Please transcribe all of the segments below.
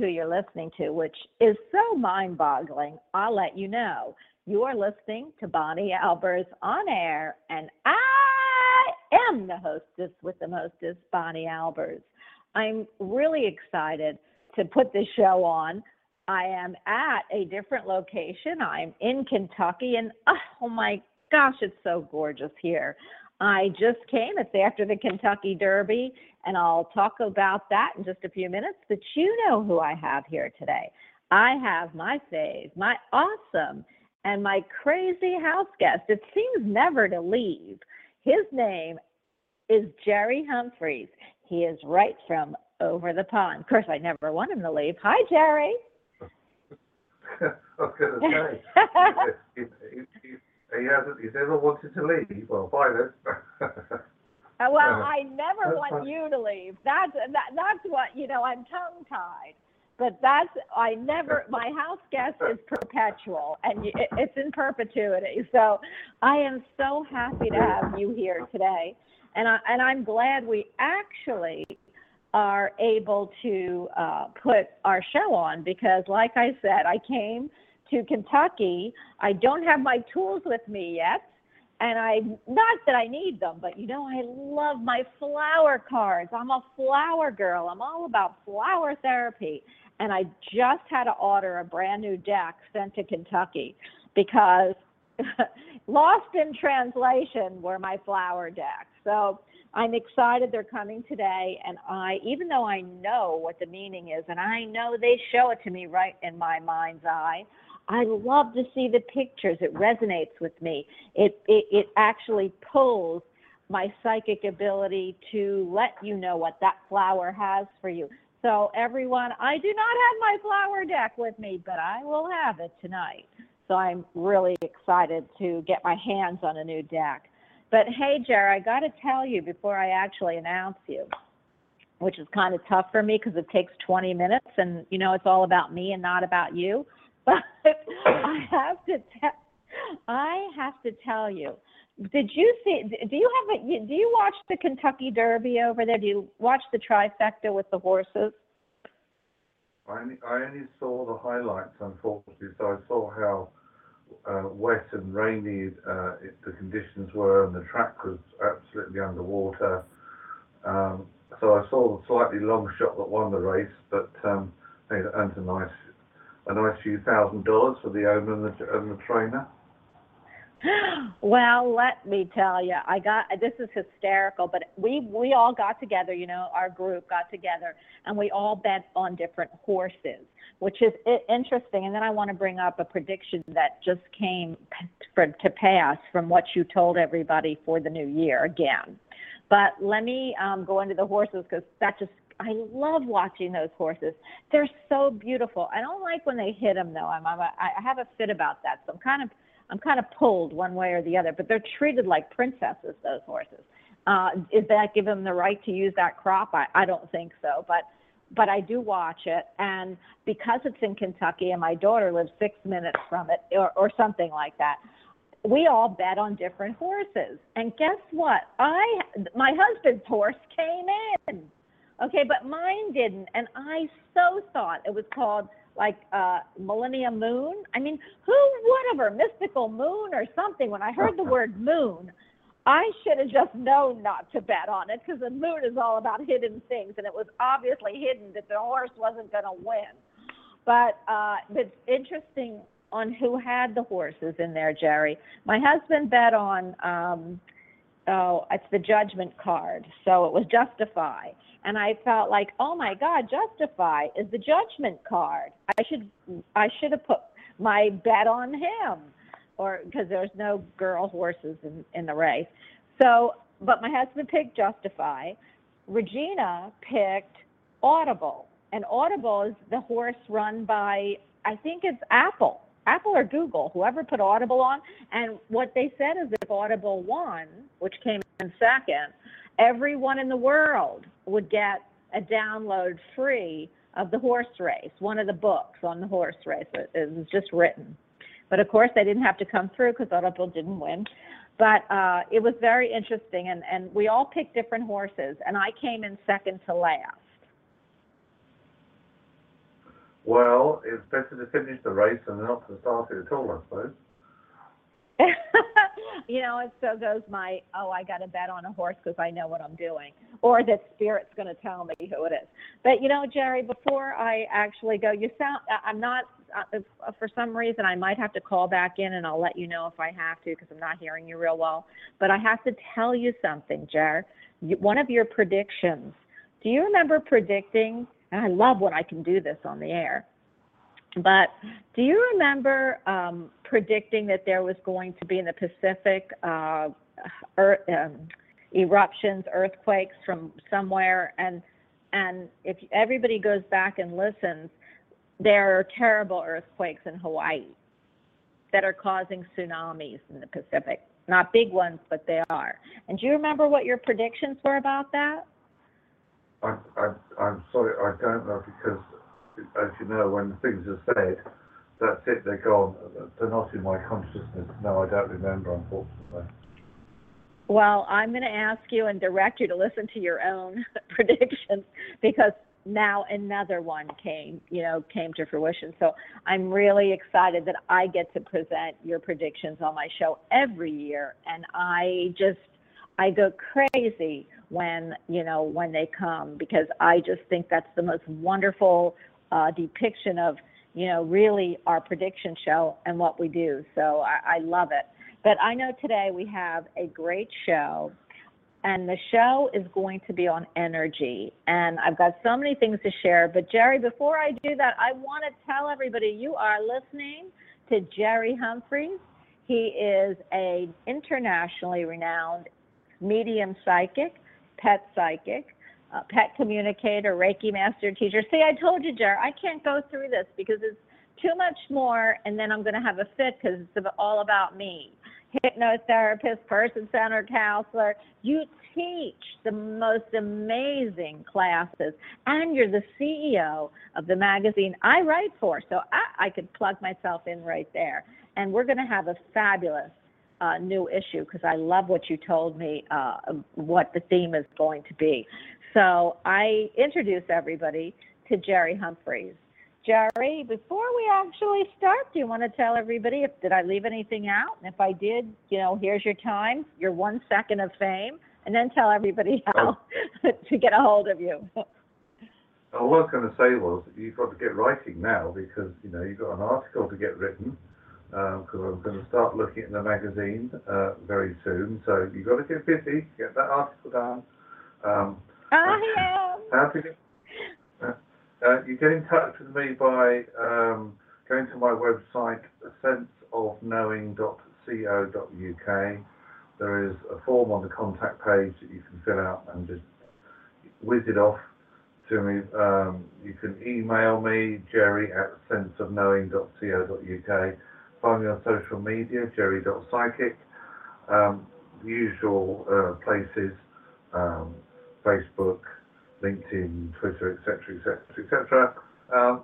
Who you're listening to, which is so mind boggling, I'll let you know. You are listening to Bonnie Albers on air, and I am the hostess with the mostest, Bonnie Albers. I'm really excited to put this show on. I am at a different location. I'm in Kentucky, and oh my gosh, it's so gorgeous here. I just came. It's after the Kentucky Derby, and I'll talk about that in just a few minutes. But you know who I have here today. I have my fave, my awesome, and my crazy house guest. It seems never to leave. His name is Jerry Humphreys. He is right from over the pond. Of course, I never want him to leave. Hi, Jerry. going to say. he, he, he, he hasn't. He's never wanted to leave. Well, bye then. Uh, well, Yeah. I never That's want fine. you to leave. That's that, that's what you know. I'm tongue tied, but that's I never. My house guest is perpetual, and it, it's in perpetuity. So I am so happy to have you here today, and I and I'm glad we actually are able to uh, put our show on because, like I said, I came to Kentucky. I don't have my tools with me yet and I not that I need them, but you know I love my flower cards. I'm a flower girl. I'm all about flower therapy, and I just had to order a brand new deck sent to Kentucky because lost in translation were my flower decks. So I'm excited they're coming today, and I even though I know what the meaning is, and I know they show it to me right in my mind's eye. I love to see the pictures. It resonates with me. It, it it actually pulls my psychic ability to let you know what that flower has for you. So everyone, I do not have my flower deck with me, but I will have it tonight. So I'm really excited to get my hands on a new deck. But hey, Jerry, I got to tell you before I actually announce you, which is kind of tough for me because it takes 20 minutes, and you know it's all about me and not about you. But I have to tell, I have to tell you. Did you see? Do you have a? Do you watch the Kentucky Derby over there? Do you watch the trifecta with the horses? I only, I only saw the highlights, unfortunately. So I saw how uh, wet and rainy uh, the conditions were, and the track was absolutely underwater. Um, so I saw the slightly long shot that won the race, but um, earned a nice, a nice few thousand dollars for the owner and the, and the trainer. Well, let me tell you, I got this is hysterical, but we we all got together, you know, our group got together, and we all bet on different horses, which is interesting. And then I want to bring up a prediction that just came for, to pass from what you told everybody for the new year again. But let me um, go into the horses because that just I love watching those horses. They're so beautiful. I don't like when they hit them though. I'm, I'm a, I have a fit about that. So I'm kind of I'm kind of pulled one way or the other, but they're treated like princesses, those horses. Uh, is that give them the right to use that crop? I, I don't think so, but but I do watch it, and because it's in Kentucky and my daughter lives six minutes from it, or, or something like that, we all bet on different horses. And guess what? I my husband's horse came in. Okay, but mine didn't, and I so thought it was called like uh Millennium Moon. I mean, who whatever, mystical moon or something. When I heard the word moon, I should have just known not to bet on it because the moon is all about hidden things, and it was obviously hidden that the horse wasn't going to win. But uh, it's interesting on who had the horses in there, Jerry. My husband bet on, um, oh, it's the judgment card, so it was Justify, and I felt like, oh my God, Justify is the judgment card. I should, I should have put my bet on him, or because there's no girl horses in in the race. So, but my husband picked Justify. Regina picked Audible, and Audible is the horse run by I think it's Apple, Apple or Google, whoever put Audible on. And what they said is if Audible won, which came in second, everyone in the world would get a download free of the horse race, one of the books on the horse race. It, was just written. But of course, they didn't have to come through because Audible didn't win. But uh, it was very interesting, and, and we all picked different horses, and I came in second to last. Well, it's better to finish the race than not to start it at all, I suppose. you know, and so goes my, oh, I got to bet on a horse because I know what I'm doing, or that spirit's going to tell me who it is. But, you know, Jerry, before I actually go, you sound, I'm not, uh, uh, for some reason, I might have to call back in and I'll let you know if I have to because I'm not hearing you real well. But I have to tell you something, Jer. You, one of your predictions, do you remember predicting? And I love when I can do this on the air. But do you remember um, predicting that there was going to be in the Pacific uh, um, eruptions, earthquakes from somewhere, and and if everybody goes back and listens, there are terrible earthquakes in Hawaii. that are causing tsunamis in the Pacific. Not big ones, but they are. And do you remember what your predictions were about that? I, I, I'm sorry, I don't know because, as you know, when things are said, that's it, they're gone. They're not in my consciousness. No, I don't remember, unfortunately. Well, I'm going to ask you and direct you to listen to your own predictions because now another one came, you know, came to fruition. So I'm really excited that I get to present your predictions on my show every year, and I just I go crazy when you know when they come because I just think that's the most wonderful uh, depiction of you know really our prediction show and what we do. So I, I love it. But I know today we have a great show and the show is going to be on energy. And I've got so many things to share. But Jerry, before I do that, I want to tell everybody you are listening to Jerry Humphreys. He is a internationally renowned medium psychic, pet psychic, uh, pet communicator, Reiki master teacher. See, I told you, Jerry, I can't go through this because it's too much more, and then I'm going to have a fit because it's all about me hypnotherapist, person centered counselor. You teach the most amazing classes, and you're the CEO of the magazine I write for. So I, I could plug myself in right there. And we're going to have a fabulous uh, new issue because I love what you told me, uh, what the theme is going to be. So I introduce everybody to Jerry Humphreys. Jerry, before we actually start, do you want to tell everybody if did I leave anything out? And if I did, you know, here's your time, your one second of fame, and then tell everybody how to get a hold of you. I was going to say was you've got to get writing now because you know you've got an article to get written because I'm going to start looking at the magazine uh, very soon. So you've got to get busy, get that article down. Um, I am. how to get, uh, uh, you get in touch with me by um, going to my website, senseofknowing.co.uk. There is a form on the contact page that you can fill out and just whiz it off to me. Um, you can email me, jerry at senseofknowing.co.uk. Find me on social media, jerry.psychic. Um, the usual uh, places, um, Facebook, LinkedIn, Twitter, etc., etc., etc.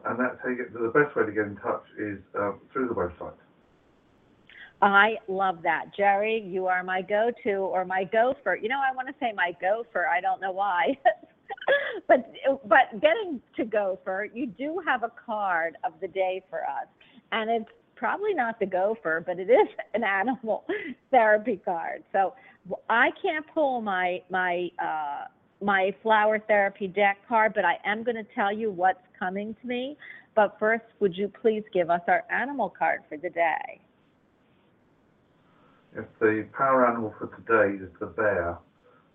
And that's how you get. The best way to get in touch is um, through the website. I love that. Jerry, you are my go to or my gopher. You know, I want to say my gopher. I don't know why. but but getting to gopher, you do have a card of the day for us. And it's probably not the gopher, but it is an animal therapy card. So I can't pull my my uh my flower therapy deck card, but I am going to tell you what's coming to me. But first, would you please give us our animal card for the day? If the power animal for today is the bear,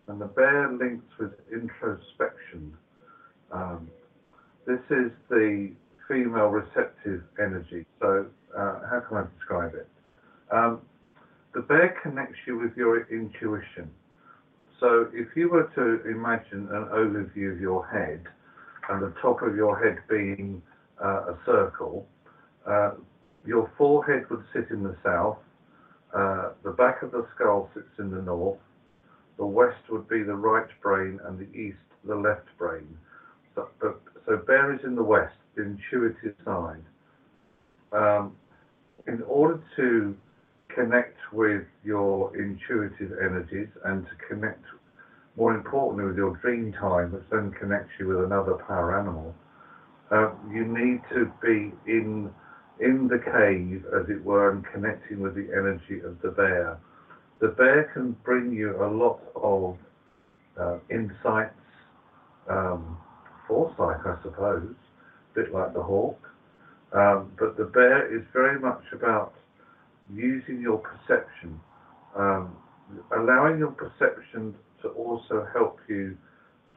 and the bear links with introspection. Um, this is the female receptive energy. So, uh, how can I describe it? Um, the bear connects you with your intuition. So, if you were to imagine an overview of your head, and the top of your head being uh, a circle, uh, your forehead would sit in the south, uh, the back of the skull sits in the north, the west would be the right brain, and the east the left brain. So, but, so bear is in the west, intuitive side. Um, in order to connect with your intuitive energies and to connect, more importantly, with your dream time, which then connects you with another power animal, uh, you need to be in in the cave, as it were, and connecting with the energy of the bear. The bear can bring you a lot of uh, insights, um, foresight, I suppose, bit like the hawk. Um, but the bear is very much about using your perception, um, allowing your perception to also help you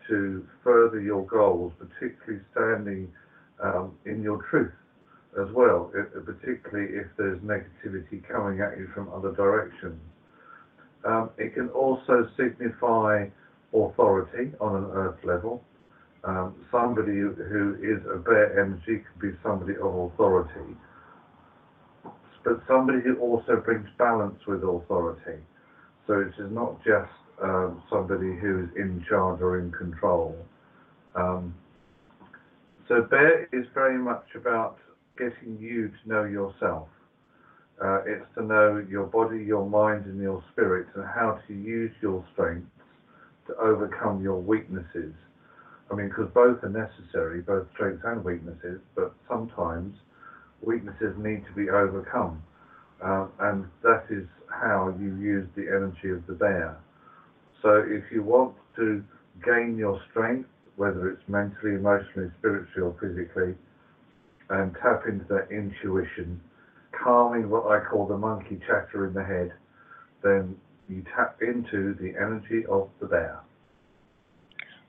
to further your goals, particularly standing um, in your truth as well, i- particularly if there's negativity coming at you from other directions. Um, it can also signify authority on an earth level. Um, somebody who is a bear energy could be somebody of authority, but somebody who also brings balance with authority. So it is not just um, somebody who is in charge or in control. Um, so bear is very much about getting you to know yourself. Uh, it's to know your body, your mind, and your spirit, and how to use your strengths to overcome your weaknesses. I mean, because both are necessary, both strengths and weaknesses, but sometimes weaknesses need to be overcome. Um, and that is how you use the energy of the bear. So if you want to gain your strength, whether it's mentally, emotionally, spiritually, or physically, and tap into that intuition, calming what I call the monkey chatter in the head, then you tap into the energy of the bear.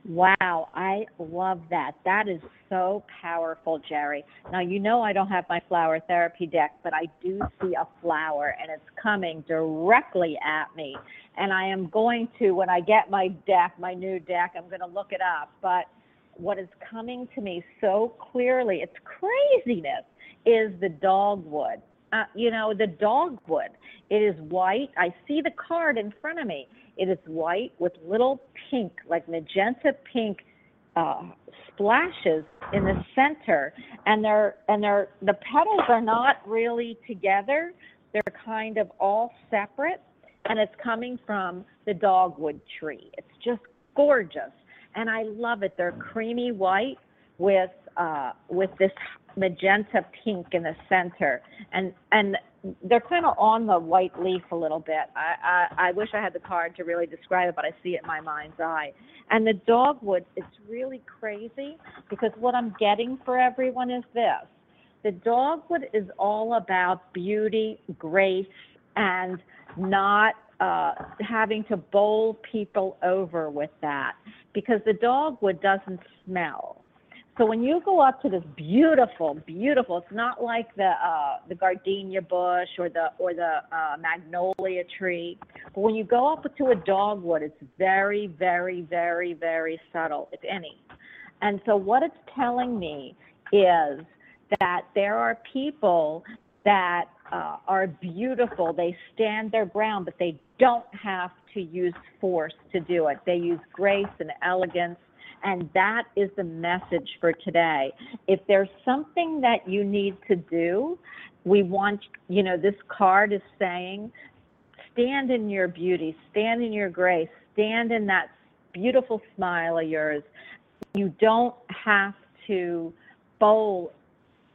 Wow, I love that. That is so powerful, Jerry. Now, you know I don't have my flower therapy deck, but I do see a flower and it's coming directly at me. And I am going to, when I get my deck, my new deck, I'm going to look it up. But what is coming to me so clearly, it's craziness, is the dogwood. Uh, you know, the dogwood. It is white. I see the card in front of me. It is white with little pink, like magenta pink uh, splashes in the center, and they're and they're the petals are not really together. They're kind of all separate, and it's coming from the dogwood tree. It's just gorgeous, and I love it. They're creamy white with uh, with this magenta pink in the center, and and they're kind of on the white leaf a little bit. I, I I wish I had the card to really describe it, but I see it in my mind's eye. And the dogwood, it's really crazy because what I'm getting for everyone is this: the dogwood is all about beauty, grace, and not uh, having to bowl people over with that because the dogwood doesn't smell. So when you go up to this beautiful, beautiful, it's not like the uh, the gardenia bush or the or the uh, magnolia tree, but when you go up to a dogwood, it's very, very, very, very subtle, if any. And so what it's telling me is that there are people that uh, are beautiful. They stand their ground, but they don't have to use force to do it. They use grace and elegance and that is the message for today. If there's something that you need to do, we want, you know, this card is saying, stand in your beauty, stand in your grace, stand in that beautiful smile of yours. You don't have to bowl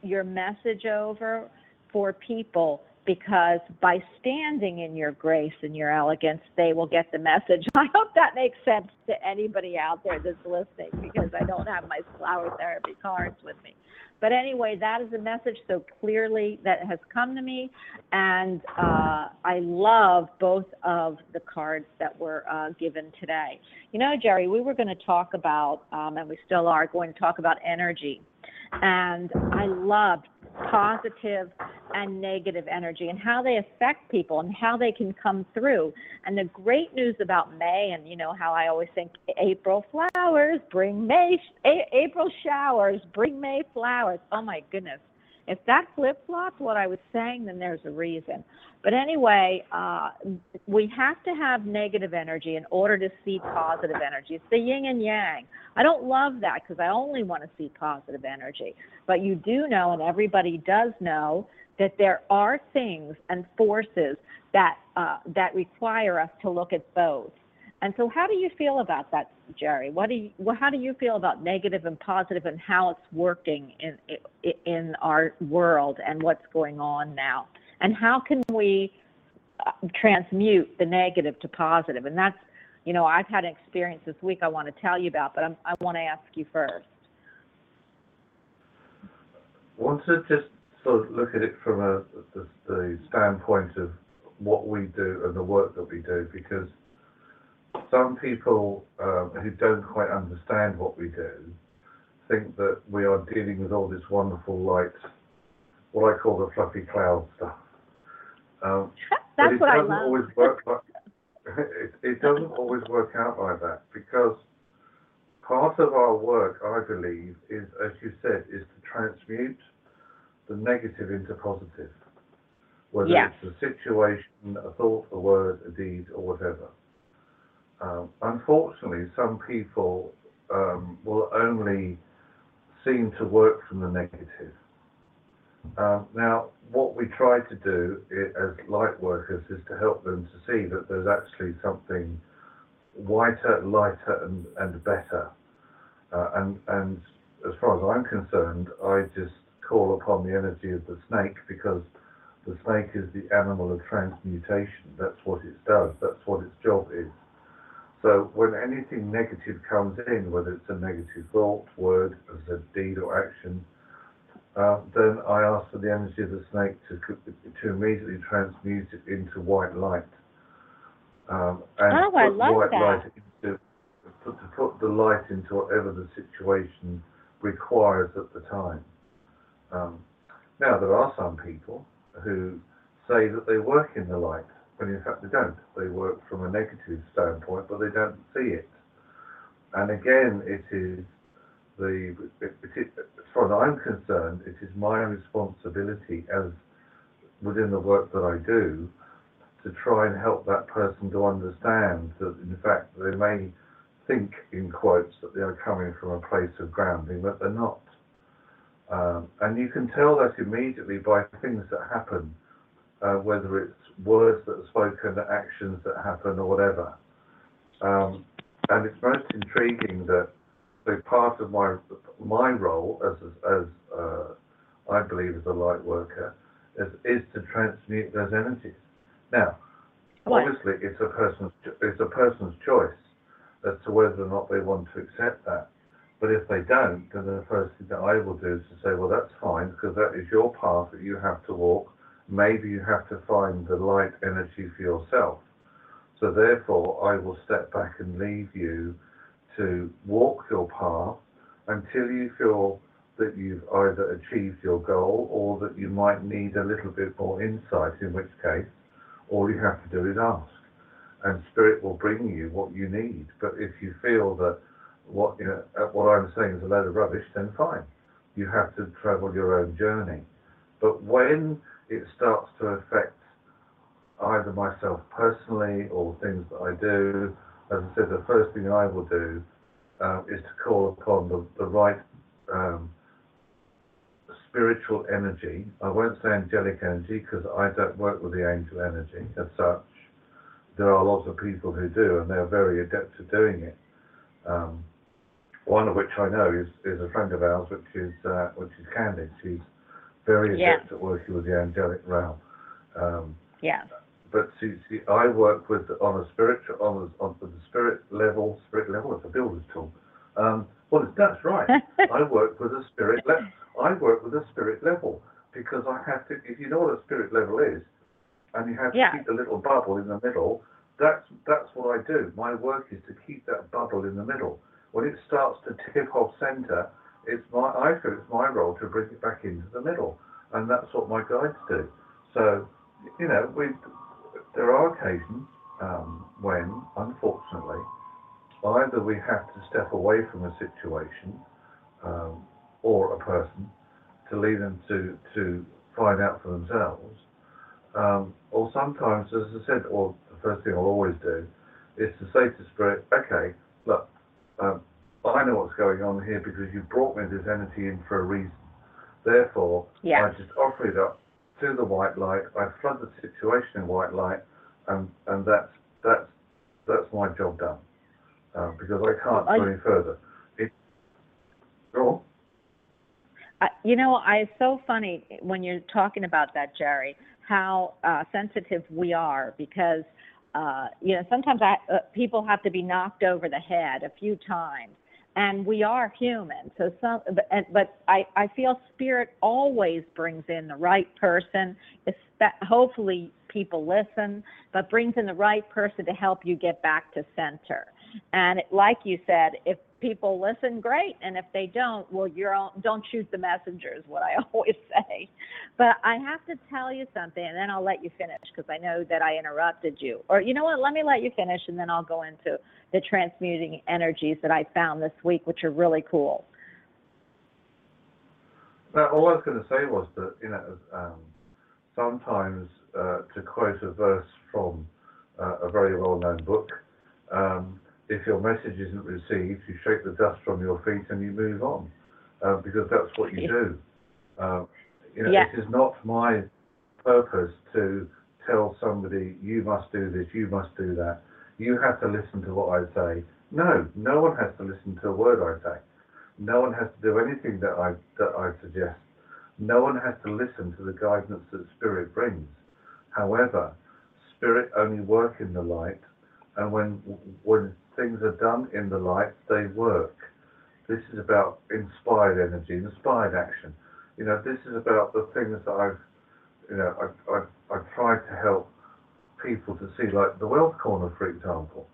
your message over for people because by standing in your grace and your elegance, they will get the message. I hope that makes sense to anybody out there that's listening because I don't have my flower therapy cards with me. But anyway, that is a message so clearly that has come to me, and uh, I love both of the cards that were uh, given today. You know, Jerry, we were going to talk about, um, and we still are going to talk about energy. And I loved positive and negative energy and how they affect people and how they can come through. And the great news about May, and you know how I always think April flowers bring May, A- April showers bring May flowers. Oh my goodness. If that flip flops what I was saying, then there's a reason. But anyway, uh, we have to have negative energy in order to see positive energy. It's the yin and yang. I don't love that because I only want to see positive energy. But you do know, and everybody does know, that there are things and forces that uh, that require us to look at both. And so, how do you feel about that, Jerry? What do you, well, how do you feel about negative and positive, and how it's working in in our world and what's going on now? And how can we uh, transmute the negative to positive? And that's, you know, I've had an experience this week I want to tell you about, but I'm, I want to ask you first. Want to just sort of look at it from a, the, the standpoint of what we do and the work that we do, because some people um, who don't quite understand what we do think that we are dealing with all this wonderful light, what I call the fluffy cloud stuff. Um, but That's it what I doesn't love. always work like, it, it doesn't always work out like that because part of our work, I believe, is, as you said, is to transmute the negative into positive. whether Yes. it's a situation, a thought, a word, a deed, or whatever. Um, unfortunately, some people um, will only seem to work from the negative. Um, now, what we try to do as light workers is to help them to see that there's actually something whiter, lighter, and, and better. Uh, and, and as far as I'm concerned, I just call upon the energy of the snake because the snake is the animal of transmutation. That's what it does. That's what its job is. So when anything negative comes in, whether it's a negative thought, word, as a deed or action, uh, then I ask for the energy of the snake to to immediately transmute it into white light. Um, and Oh, I love white that. light into put, to put the light into whatever the situation requires at the time. Um, now there are some people who say that they work in the light, when in fact they don't. They work from a negative standpoint, but they don't see it. And again, it is the, it, it, as far as I'm concerned, it is my responsibility as within the work that I do to try and help that person to understand that in fact they may think in quotes that they are coming from a place of grounding, but they're not. Um, and you can tell that immediately by things that happen, uh, whether it's words that are spoken, actions that happen, or whatever. Um, and it's most intriguing that the part of my my role as as uh, I believe as a light worker is, is to transmute those energies. Now, Right. obviously, it's a person's it's a person's choice as to whether or not they want to accept that. But if they don't, then the first thing that I will do is to say, well, that's fine because that is your path that you have to walk. Maybe you have to find the light energy for yourself. So therefore, I will step back and leave you to walk your path until you feel that you've either achieved your goal or that you might need a little bit more insight, in which case, all you have to do is ask. And spirit will bring you what you need. But if you feel that what you know uh, what I'm saying is a load of rubbish, then fine. You have to travel your own journey. But when it starts to affect either myself personally or things that I do, as I said, the first thing I will do uh, is to call upon the, the right um, spiritual energy. I won't say angelic energy because I don't work with the angel energy as such. There are lots of people who do, and they're very adept at doing it. Um, one of which I know is, is a friend of ours, which is uh, which is Candy. She's very Yeah. adept at working with the angelic realm. Um, Yes. but see, see, I work with on a spiritual on a, on the spirit level. Spirit level. It's a builder's tool. Um, well, that's right. I work with a spirit level. I work with a spirit level because I have to. If you know what a spirit level is, and you have to Yeah. keep the little bubble in the middle, that's that's what I do. My work is to keep that bubble in the middle. When it starts to tip off center, it's my I feel it's my role to bring it back into the middle, and that's what my guides do. So, you know, we there are occasions um, when, unfortunately, either we have to step away from a situation um, or a person to lead them to, to find out for themselves. Um, or sometimes, as I said, or the first thing I'll always do is to say to Spirit, okay, look, um, I know what's going on here because you brought me this energy in for a reason. Therefore, Yeah. I just offer it up to the white light. I flood the situation in white light, and and that's that's that's my job done uh, because I can't I- go any further. It, go. I, you know, I it's so funny when you're talking about that, Jerry, how uh, sensitive we are because uh, you know sometimes I, uh, people have to be knocked over the head a few times, and we are human. So some, but, but I I feel spirit always brings in the right person. Hopefully, people listen, but brings in the right person to help you get back to center. And like you said, if people listen, great, and if they don't, well, you're on, don't shoot the messenger is what I always say. But I have to tell you something, and then I'll let you finish because I know that I interrupted you. Or you know what? Let me let you finish, and then I'll go into the transmuting energies that I found this week, which are really cool. Now, all I was going to say was that you know um, sometimes uh, to quote a verse from uh, a very well-known book, um, if your message isn't received, you shake the dust from your feet and you move on, uh, because that's what you do. Um, you know, Yeah. it is not my purpose to tell somebody you must do this, you must do that. You have to listen to what I say. No, no one has to listen to a word I say. No one has to do anything that I that I suggest. No one has to listen to the guidance that spirit brings. However, spirit only work in the light, and when when things are done in the light, they work. This is about inspired energy, inspired action. You know, this is about the things that I've, you know, I I I've tried to help people to see, like the Wealth Corner, for example,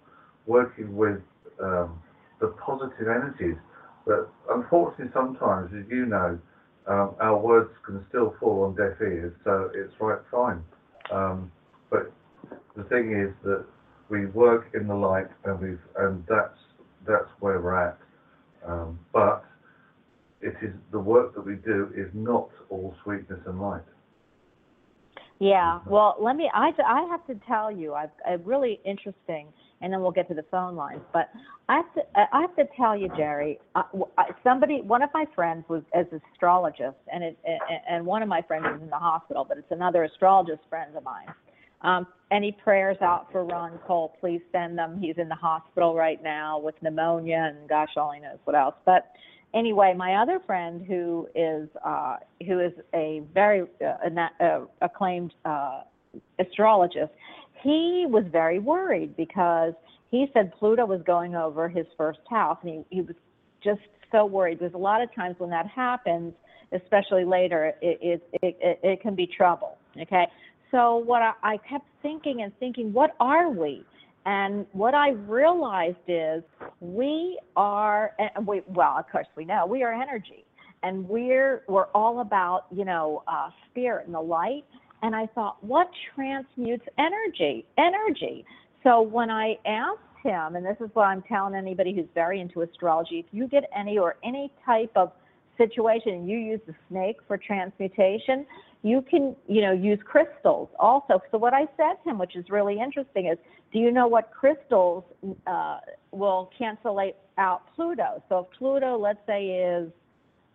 working with um, the positive energies. But unfortunately, sometimes, as you know, um, our words can still fall on deaf ears. So it's right, fine. Um, but the thing is that we work in the light, and we've, and that's that's where we're at. Um, but it is the work that we do is not all sweetness and light. Yeah. Well, let me. I I have to tell you, I've a really interesting, and then we'll get to the phone lines. But I have to I have to tell you, Jerry. I- somebody, one of my friends was as an astrologist, and it and- and one of my friends is in the hospital, but it's another astrologist friend of mine. Um, any prayers out for Ron Cole? Please send them. He's in the hospital right now with pneumonia, and gosh, only knows what else. But anyway, my other friend who is uh, who is a very uh, uh, acclaimed uh, astrologist, he was very worried because he said Pluto was going over his first house, and he, he was just so worried. There's a lot of times when that happens, especially later, it it, it, it can be trouble. Okay, so what I, I kept thinking and thinking, what are we? And what I realized is we are, and we, well, of course we know we are energy, and we're we're all about you know uh, spirit and the light. And I thought, what transmutes energy? Energy. So when I asked him, and this is what I'm telling anybody who's very into astrology, if you get any or any type of situation and you use the snake for transmutation, you can, you know, use crystals also. So what I said to him, which is really interesting, is, do you know what crystals uh, will cancel out Pluto? So if Pluto, let's say, is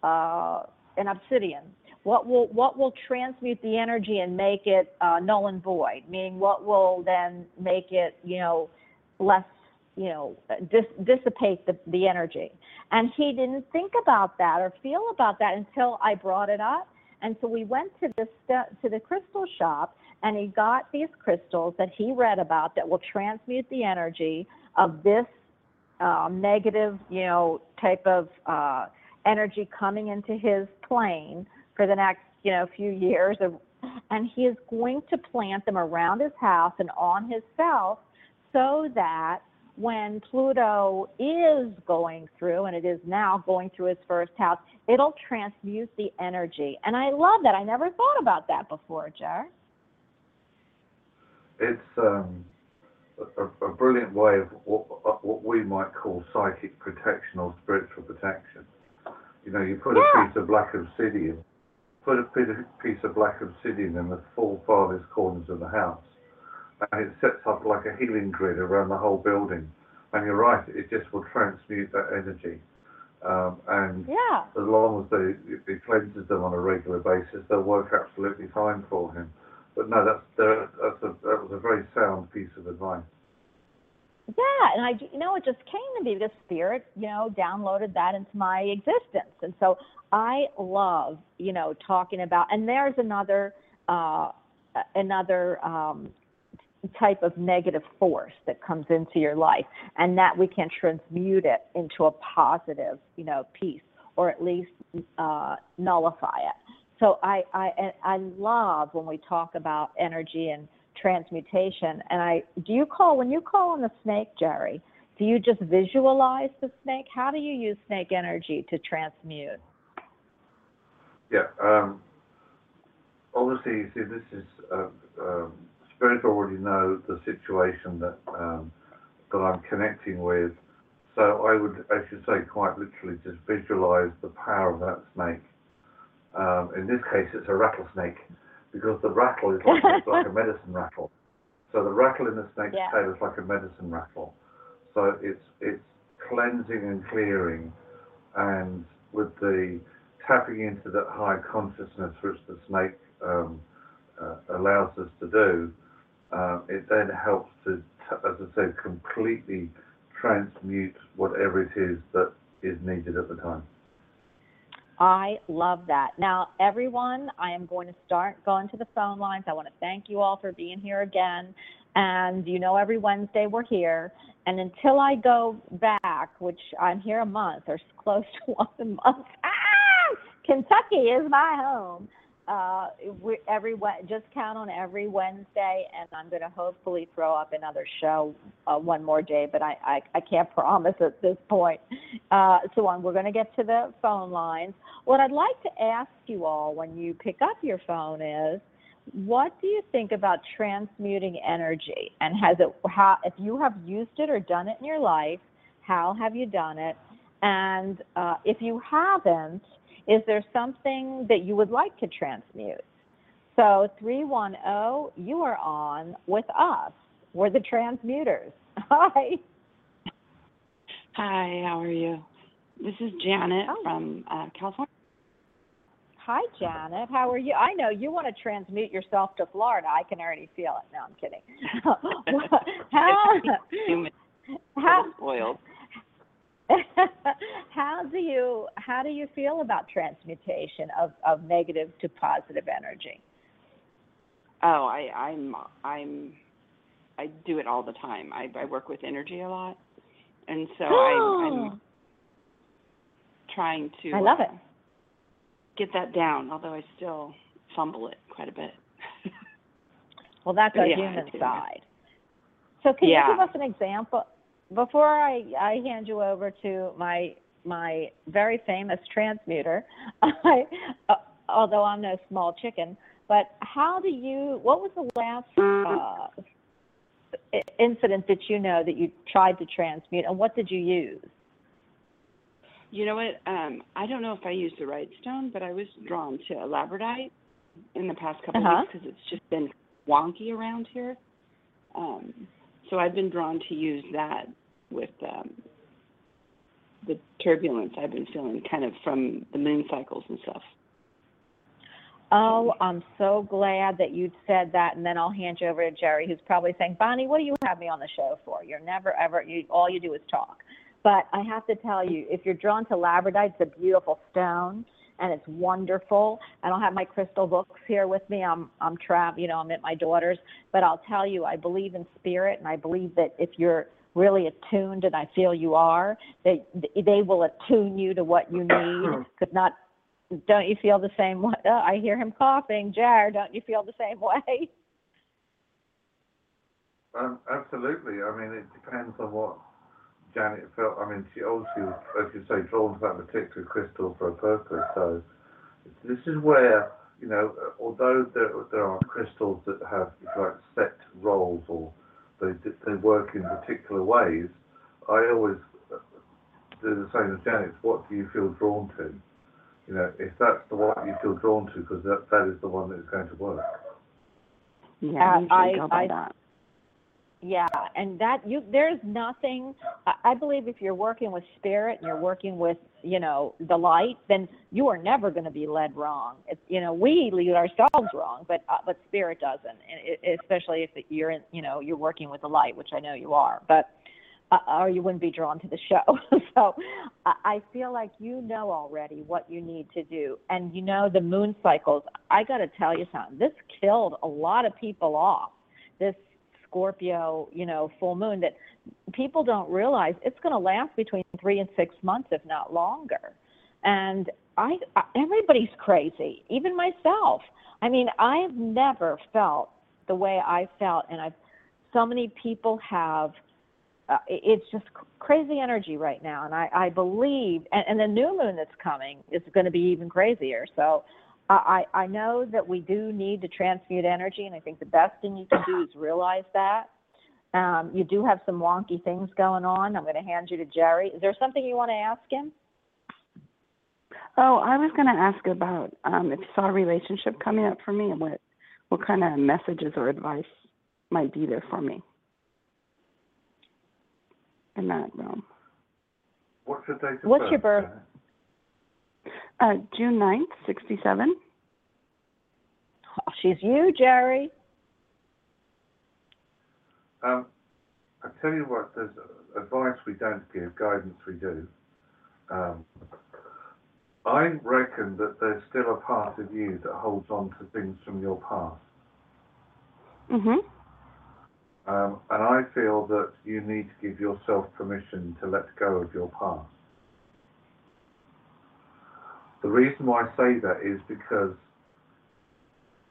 uh, an obsidian, what will what will transmute the energy and make it uh, null and void? Meaning, what will then make it, you know, less, you know, dis- dissipate the, the energy? And he didn't think about that or feel about that until I brought it up. And so we went to the st- to the crystal shop, and he got these crystals that he read about that will transmute the energy of this um, negative, you know, type of uh, energy coming into his plane for the next, you know, few years. Of, and he is going to plant them around his house and on his self so that when Pluto is going through, and it is now going through his first house, it'll transmute the energy. And I love that. I never thought about that before, Jer. It's um, a, a brilliant way of what, what we might call psychic protection or spiritual protection. You know, you put Yeah. a piece of black obsidian, put a piece of black obsidian in the four farthest corners of the house, and it sets up like a healing grid around the whole building. And you're right, it just will transmute that energy. Um, and Yeah. as long as they, he cleanses them on a regular basis, they'll work absolutely fine for him. But no, that's, that's a, that was a very sound piece of advice. Yeah, and I, you know, it just came to me because Spirit, you know, downloaded that into my existence, and so I love, you know, talking about. And there's another, uh, another um, type of negative force that comes into your life, and that we can transmute it into a positive, you know, piece, or at least uh, nullify it. So I, I, I love when we talk about energy and transmutation. And I, do you call when you call on the snake, Jerry? Do you just visualize the snake? How do you use snake energy to transmute? Yeah. Um, obviously, see, this is uh, um, spirit already know the situation that um, that I'm connecting with. So I would, I should say, quite literally, just visualize the power of that snake. Um, in this case, it's a rattlesnake, because the rattle is like, it's like a medicine rattle. So the rattle in the snake's Yeah. tail is like a medicine rattle. So it's it's cleansing and clearing, and with the tapping into that high consciousness which the snake um, uh, allows us to do, uh, it then helps to, as I said, completely transmute whatever it is that is needed at the time. I love that. Now, everyone, I am going to start going to the phone lines. I want to thank you all for being here again. And you know, every Wednesday we're here. And until I go back, which I'm here a month or close to one month, ah, Kentucky is my home. Uh, we, every just count on every Wednesday, and I'm going to hopefully throw up another show uh, one more day, but I, I, I can't promise at this point. Uh, so on, we're going to get to the phone lines. What I'd like to ask you all when you pick up your phone is, what do you think about transmuting energy? And has it, how, if you have used it or done it in your life, how have you done it? And uh, if you haven't, is there something that you would like to transmute? So 310, you are on with us. We're the transmuters. Hi. Hi, how are you? This is Janet Oh. from uh, California. Hi, Janet. How are you? I know you want to transmute yourself to Florida. I can already feel it. No, I'm kidding. how, how, spoiled. how do you how do you feel about transmutation of, of negative to positive energy? Oh, I, I'm I'm I do it all the time. I, I work with energy a lot, and so I'm, I'm trying to. I love it. uh, Get that down, although I still fumble it quite a bit. Well, that's our Yeah, human side. So, can Yeah. you give us an example before I, I hand you over to my my very famous transmuter? I, uh, although I'm no small chicken, but how do you? What was the last uh, incident that you know that you tried to transmute, and what did you use? You know what? Um, I don't know if I used the right stone, but I was drawn to a labradorite in the past couple Uh-huh. of weeks because it's just been wonky around here. Um, so I've been drawn to use that with um, the turbulence I've been feeling, kind of from the moon cycles and stuff. Oh, I'm so glad that you said that, and then I'll hand you over to Jerry, who's probably saying, "Bonnie, what do you have me on the show for? You're never ever you all you do is talk." But I have to tell you, if you're drawn to labradorite, it's a beautiful stone, and it's wonderful. I don't have my crystal books here with me. I'm I'm trav, you know, I'm at my daughter's, but I'll tell you, I believe in spirit, and I believe that if you're really attuned, and I feel you are, that they will attune you to what you need. Could not don't you feel the same way? Oh, I hear him coughing. Jer, don't you feel the same way? Um, absolutely. I mean, it depends on what Janet felt. I mean, she obviously was, as you say, drawn to that particular crystal for a purpose. So this is where, you know, although there, there are crystals that have, like, set roles or they, they work in particular ways, I always do the same as Janet. What do you feel drawn to? You know, if that's the one you feel drawn to, because that, that is the one that is going to work. Yeah, Uh, I usually I- go by I- that. Yeah, and that you there's nothing. I, believe if you're working with spirit and you're working with you know the light, then you are never going to be led wrong. It's, you know, we lead ourselves wrong, but uh, but spirit doesn't, and it, especially if you're in you know you're working with the light, which I know you are, but. Uh, or you wouldn't be drawn to the show. so I I feel like you know already what you need to do. And you know, the moon cycles, I got to tell you something. This killed a lot of people off. This Scorpio, you know, full moon that people don't realize it's going to last between three and six months, if not longer. And I, I, everybody's crazy, even myself. I mean, I've never felt the way I felt, and I've so many people have. Uh, it's just crazy energy right now, and I, I believe, and, and the new moon that's coming is going to be even crazier. So, I, I I know that we do need to transmute energy, and I think the best thing you can do is realize that. Um, you do have some wonky things going on. I'm going to hand you to Jerry. Is there something you want to ask him? Oh, I was going to ask about um, if you saw a relationship coming up for me and what what kind of messages or advice might be there for me in that realm. What's your date of What's birth? your birth? Janet? Uh, June ninth, 67. Oh, she's you, Jerry. Um, I tell you what, there's advice we don't give, guidance we do. Um, I reckon that there's still a part of you that holds on to things from your past. Mhm. Um, and I feel that you need to give yourself permission to let go of your past. The reason why I say that is because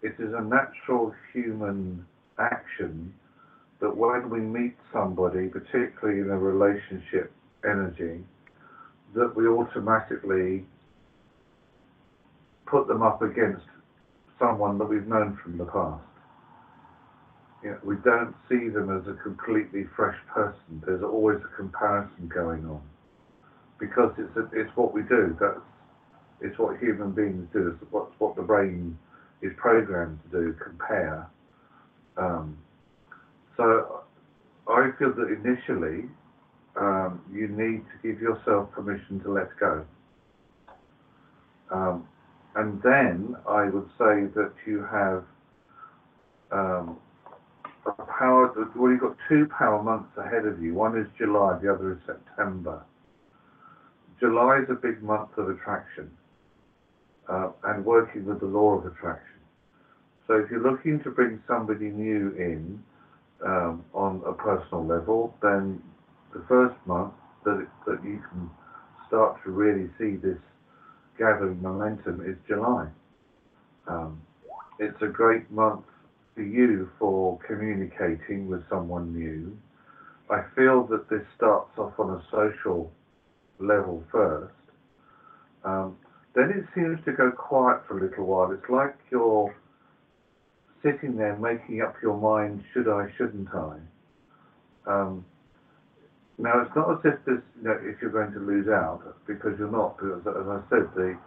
it is a natural human action that when we meet somebody, particularly in a relationship energy, that we automatically put them up against someone that we've known from the past. You know, we don't see them as a completely fresh person. There's always a comparison going on because it's a, it's what we do. That's it's what human beings do. It's what what the brain is programmed to do. Compare. Um, so I feel that initially um, you need to give yourself permission to let go. Um, and then I would say that you have um, a power, well, you've got two power months ahead of you. One is July, the other is September. July is a big month of attraction uh, and working with the law of attraction. So if you're looking to bring somebody new in um, on a personal level, then the first month that, it, that you can start to really see this gathering momentum is July. Um, it's a great month for you for communicating with someone new. I feel that this starts off on a social level first. Um, then it seems to go quiet for a little while. It's like you're sitting there making up your mind, should I, shouldn't I? Um, now, it's not as if this, you know, if you're going to lose out, because you're not, because as I said, the,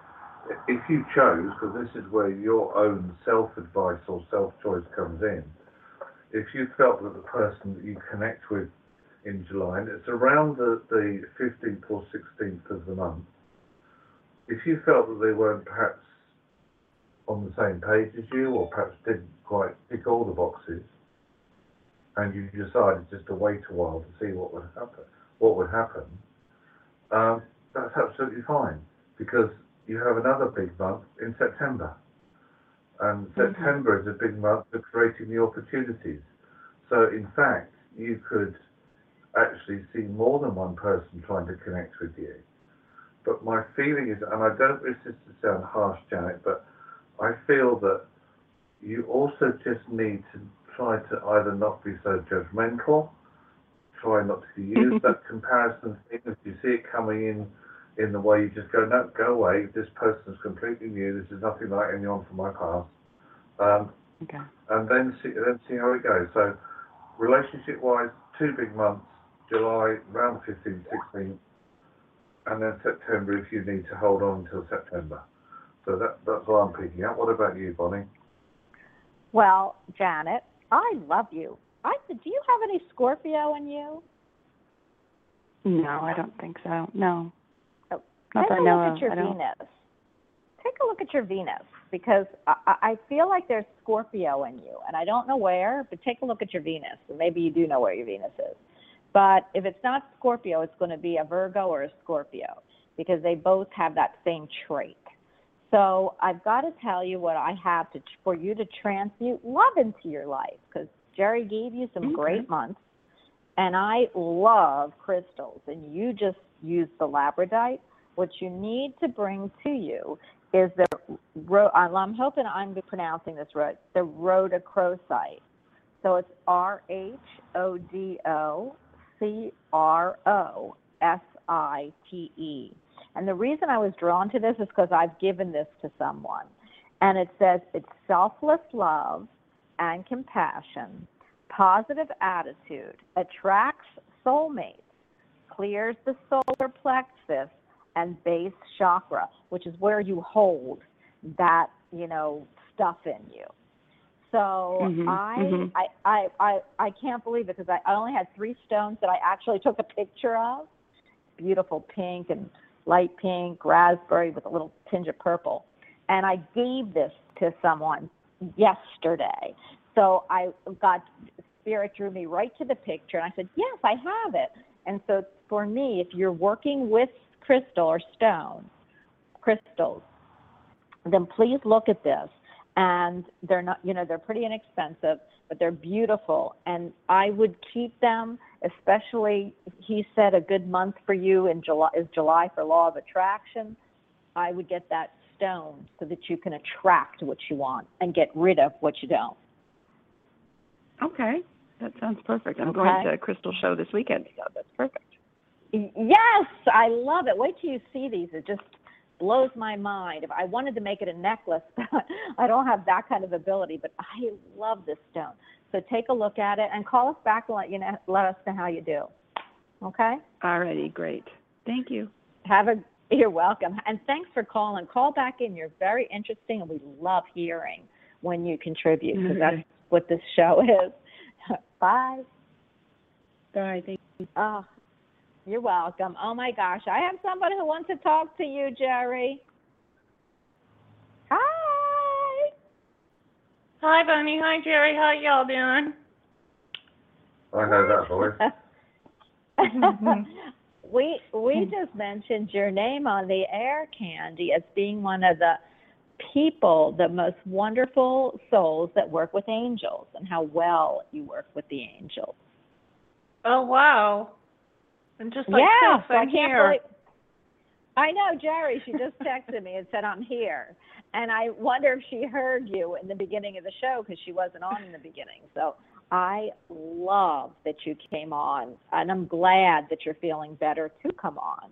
if you chose, because this is where your own self-advice or self-choice comes in, if you felt that the person that you connect with in July, and it's around the, the 15th or 16th of the month, if you felt that they weren't perhaps on the same page as you, or perhaps didn't quite tick all the boxes, and you decided just to wait a while to see what would happen, what would happen, um, that's absolutely fine because you have another big month in September, and September is a big month for creating the opportunities. So in fact, you could actually see more than one person trying to connect with you. But my feeling is, and I don't wish this to sound harsh, Janet, but I feel that you also just need to try to either not be so judgmental, try not to use that comparison thing. If you see it coming in in the way you just go, no, go away. This person's completely new. This is nothing like anyone from my past. Um, Okay. and then see then see how it goes. So relationship wise, two big months, July around 15, 16, and then September if you need to hold on until September. So that that's what I'm picking up. What about you, Bonnie? Well, Janet, I love you. I said, do you have any Scorpio in you? No, I don't think so. No. Oh, Not Take that a I know look at your I don't. Venus. Take a look at your Venus because I, I I feel like there's Scorpio in you, and I don't know where, but take a look at your Venus. Maybe you do know where your Venus is. But if it's not Scorpio, it's going to be a Virgo or a Scorpio because they both have that same trait. So I've got to tell you what I have to for you to transmute love into your life because Jerry gave you some great months, and I love crystals, and you just used the labradorite. What you need to bring to you is the ro- um, I'm hoping I'm pronouncing this right. The rhodochrosite. So it's R H O D O C R O S I T E. And the reason I was drawn to this is because I've given this to someone. And it says it's selfless love and compassion, positive attitude, attracts soulmates, clears the solar plexus and base chakra, which is where you hold that, you know, stuff in you. So Mhm, I, mhm. I I I I can't believe it because I, I only had three stones that I actually took a picture of. Beautiful pink and light pink, raspberry with a little tinge of purple. And I gave this to someone yesterday. So I got spirit drew me right to the picture and I said, Yes, I have it. And so for me, if you're working with crystal or stone, crystals, then please look at this. And they're not, you know, they're pretty inexpensive, but they're beautiful. And I would keep them, especially, he said a good month for you in July is July for law of attraction. I would get that stone so that you can attract what you want and get rid of what you don't. Okay, that sounds perfect. I'm Okay. going to a crystal show this weekend, so that's perfect. Yes, I love it. Wait till you see these. It just blows my mind. If I wanted to make it a necklace, I don't have that kind of ability, but I love this stone. So take a look at it and call us back and let you know, let us know how you do. Okay? Alrighty, great. Thank you. Have a you're welcome. And thanks for calling. Call back in. You're very interesting and we love hearing when you contribute because that's mm-hmm. what this show is. Bye. Bye. Thank you. Oh, you're welcome. Oh my gosh, I have somebody who wants to talk to you, Jerry. Hi. Hi, Bunny. Hi, Jerry. How y'all doing? I know that voice. we we just mentioned your name on the air, Candy, as being one of the people, the most wonderful souls that work with angels, and how well you work with the angels. Oh, wow. And just like yeah, this, so I I'm can't here. believe. I know, Jerry. She just texted me and said I'm here, and I wonder if she heard you in the beginning of the show because she wasn't on in the beginning. So I love that you came on, and I'm glad that you're feeling better to come on.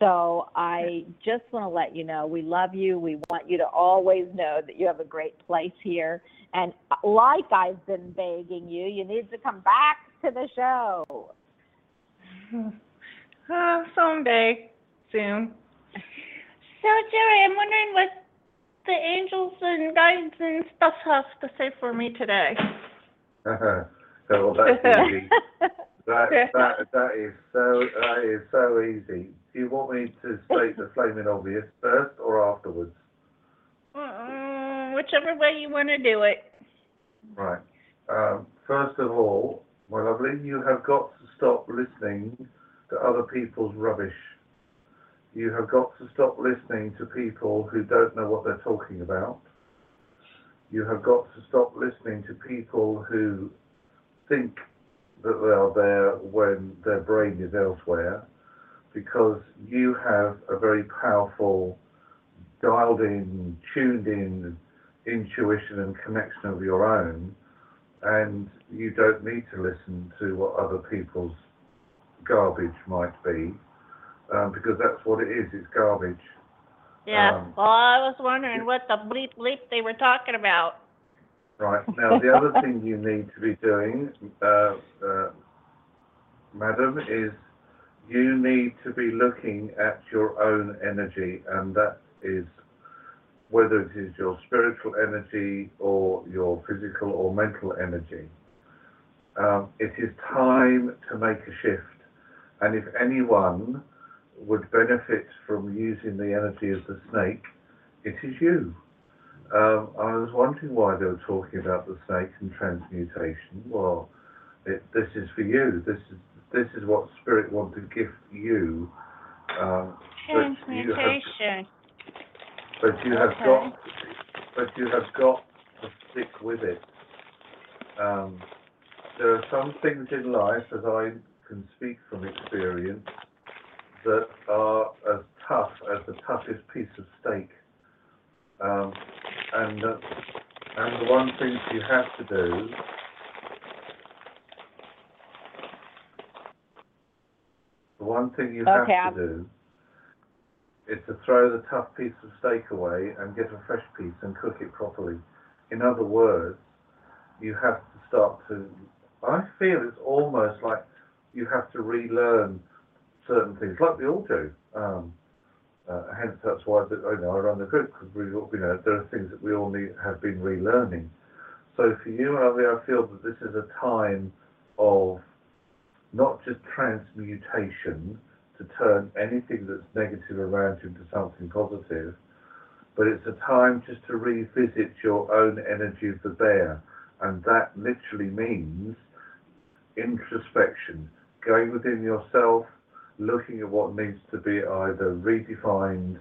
So I just want to let you know we love you. We want you to always know that you have a great place here. And uh, like I've been begging you, you need to come back to the show. Uh, someday, soon. So, Jerry, I'm wondering what the angels and guides and stuff have to say for me today. oh, well, that's easy. That, that, that is so that is so easy. Do you want me to state the flaming obvious first or afterwards? Mm, whichever way you want to do it. Right. Um, first of all, my lovely, you have got to stop listening to other people's rubbish. You have got to stop listening to people who don't know what they're talking about. You have got to stop listening to people who think that they are there when their brain is elsewhere because you have a very powerful, dialed in, tuned in intuition and connection of your own, and you don't need to listen to what other people's garbage might be, um, because that's what it is. It's garbage. Yeah. Um, well, I was wondering what the bleep bleep they were talking about. Right. Now, the other thing you need to be doing, uh, uh, madam, is you need to be looking at your own energy, and that is whether it is your spiritual energy or your physical or mental energy. Um, it is time to make a shift, and if anyone would benefit from using the energy of the snake, it is you. Um, I was wondering why they were talking about the snake and transmutation. Well, it, this is for you. This is this is what Spirit wants to gift you. Um, but you have, Transmutation. but you have Okay. got, but you have got to stick with it. Um, there are some things in life, as I can speak from experience, that are as tough as the toughest piece of steak. Um, and uh, and the one thing you have to do the one thing you Okay, have I'm- to do is to throw the tough piece of steak away and get a fresh piece and cook it properly. In other words, you have to start to. I feel it's almost like you have to relearn certain things, like we all do. Um, uh, hence, that's why that, you know, I run the group because we, you know, there are things that we all need have been relearning. So for you, I feel that this is a time of not just transmutation to turn anything that's negative around you into something positive, but it's a time just to revisit your own energy of the bear. And that literally means introspection, going within yourself, looking at what needs to be either redefined,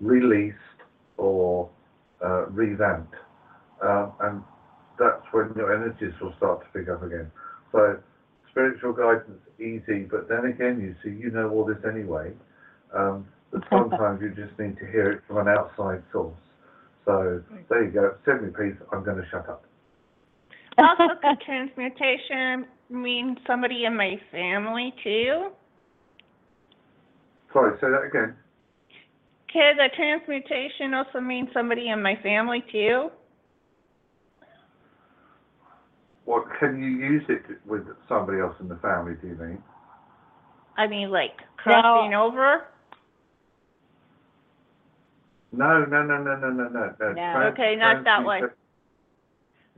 released, or uh, revamped. Um, and that's when your energies will start to pick up again. So spiritual guidance easy, but then again, you see, you know all this anyway. Um, but sometimes you just need to hear it from an outside source. So there you go. Send me peace. I'm going to shut up. Also, could transmutation mean somebody in my family too? Sorry, say that again. Could the transmutation also mean somebody in my family too? Well, can you use it with somebody else in the family? Do you mean? I mean, like crossing over? No, no, no, no, no, no, no. no. No. Okay, not that way. transmuta-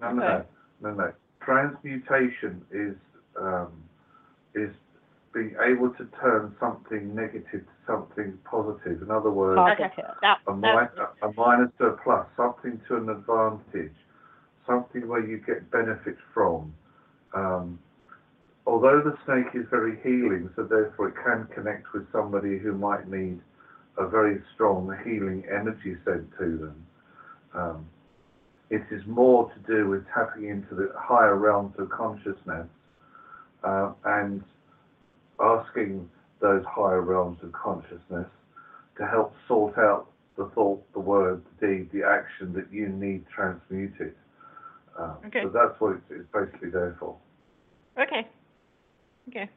No, no, Okay. no, no, no. Transmutation is um, is being able to turn something negative to something positive. In other words, Okay, Positive. that, a, that, mi- a minus to a plus, something to an advantage, something where you get benefit from. Um, although the snake is very healing, so therefore it can connect with somebody who might need a very strong healing energy sent to them. Um, it is more to do with tapping into the higher realms of consciousness uh, and asking those higher realms of consciousness to help sort out the thought, the word, the deed, the action that you need transmuted. Um, Okay. So that's what it's, it's basically there for. okay. Okay.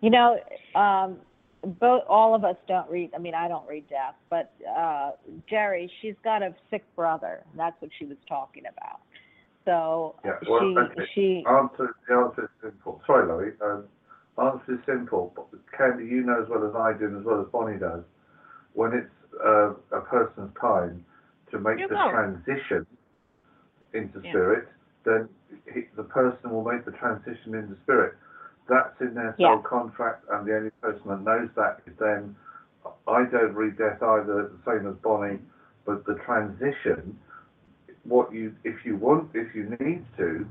You know, um, both all of us don't read. I mean, I don't read death, but uh, Jerry, she's got a sick brother. That's what she was talking about. So Yeah, well, she okay. she Answer, the answer is simple. Sorry, Laurie. Um, answer is simple. But Candy, you know as well as I do, and as well as Bonnie does, when it's uh, a person's time to make You the transition into Yeah. spirit, then he, the person will make the transition into spirit. That's in their Yeah. soul contract, and the only person that knows that is them. I don't read death either, the same as Bonnie, but the transition, what you, if you want, if you need to,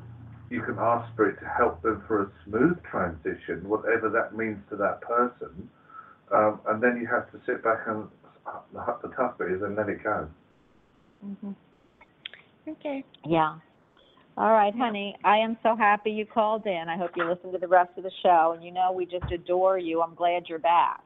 you can ask Spirit to help them for a smooth transition, whatever that means to that person, um, and then you have to sit back and the, the tough bit is and let it go. hmm Okay. yeah. All right, honey. I am so happy you called in. I hope you listen to the rest of the show. And you know, we just adore you. I'm glad you're back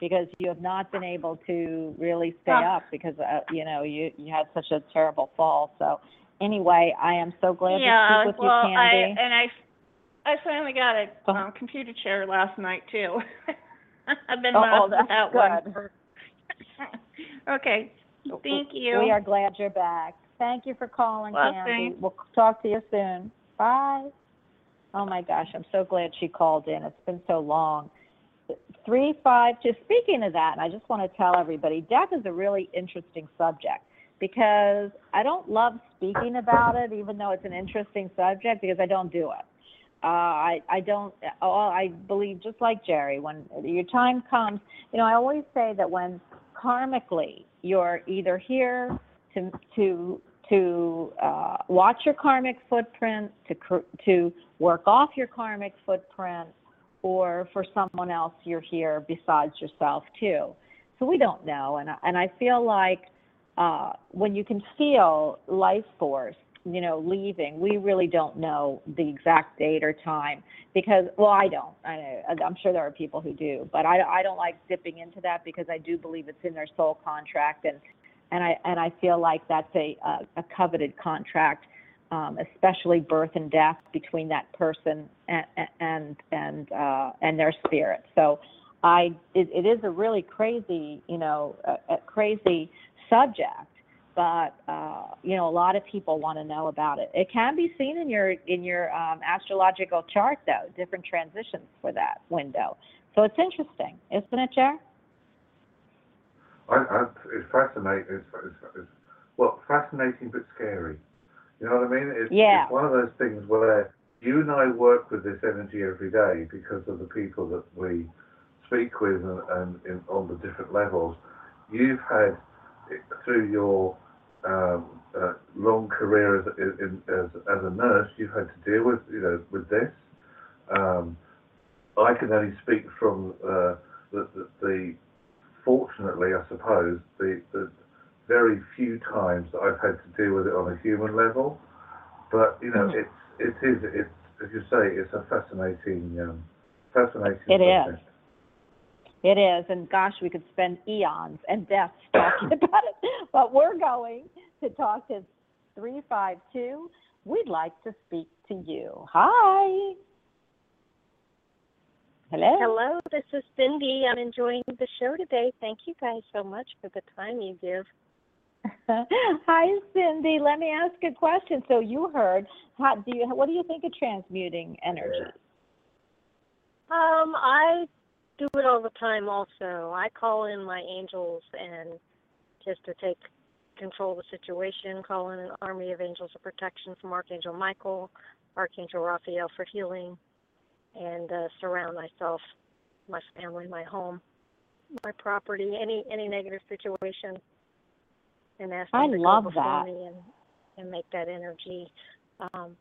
because you have not been able to really stay up because uh, you know you you had such a terrible fall. So anyway, I am so glad yeah, to speak with well, you, Candy. I and I, I finally got a Oh. um, computer chair last night too. I've been Oh, oh, that's without one. good. Okay, thank you. We are glad you're back. Thank you for calling, Well, Candy. We'll talk to you soon. Bye. Oh my gosh, I'm so glad she called in. It's been so long. Three, five, just Speaking of that, and I just want to tell everybody, death is a really interesting subject because I don't love speaking about it, even though it's an interesting subject, because I don't do it. Uh, I I don't. I believe just like Jerry, when your time comes, you know, I always say that when karmically you're either here to to to uh, watch your karmic footprint, to to work off your karmic footprint, or for someone else you're here besides yourself too. So we don't know, and I, and I feel like uh, when you can feel life force, you know, leaving, we really don't know the exact date or time because, well, I don't. I, I'm sure there are people who do, but I, I don't like dipping into that because I do believe it's in their soul contract, and and I and I feel like that's a a, a coveted contract, um, especially birth and death between that person and and and uh, and their spirit. So. I it, it is a really crazy, you know, a, a crazy subject, but uh, you know, a lot of people want to know about it. It can be seen in your in your um, astrological chart, though, different transitions for that window. So it's interesting, isn't it, Jer? I, I, it's fascinating. It's, it's, it's, well, fascinating but scary. You know what I mean? It's, Yeah. it's one of those things where you and I work with this energy every day because of the people that we speak with and, and in, on the different levels. You've had through your um, uh, long career as, in, as as a nurse, you've had to deal with you know with this. Um, I can only speak from uh, the, the, the fortunately, I suppose, the, the very few times that I've had to deal with it on a human level. But you know, Mhm. it's it is it's as you say, it's a fascinating um, fascinating It is. subject. It is, and gosh, we could spend eons and deaths talking about it. But we're going to talk to 352. We'd like to speak to you. Hi. Hello. Hello, this is Cindy. I'm enjoying the show today. Thank you guys so much for the time you give. Hi, Cindy. Let me ask a question. So you heard, how, do you, what do you think of transmuting energy? Um, I do it all the time also. I call in my angels and just to take control of the situation, call in an army of angels of protection from Archangel Michael, Archangel Raphael for healing, and uh, surround myself, my family, my home, my property, any any negative situation, and ask I to love that. me and and make that energy, um,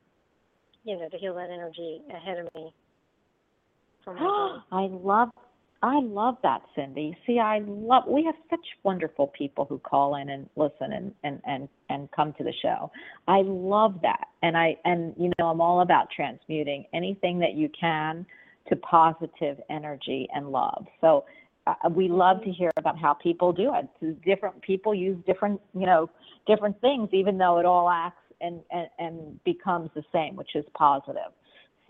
you know, to heal that energy ahead of me. I love I love that, Cindy. See, I love we have such wonderful people who call in and listen and and and and come to the show. I love that. And I and you know, I'm all about transmuting anything that you can to positive energy and love. So uh, we love to hear about how people do it. Different people use different, you know, different things even though it all acts and and, and becomes the same, which is positive.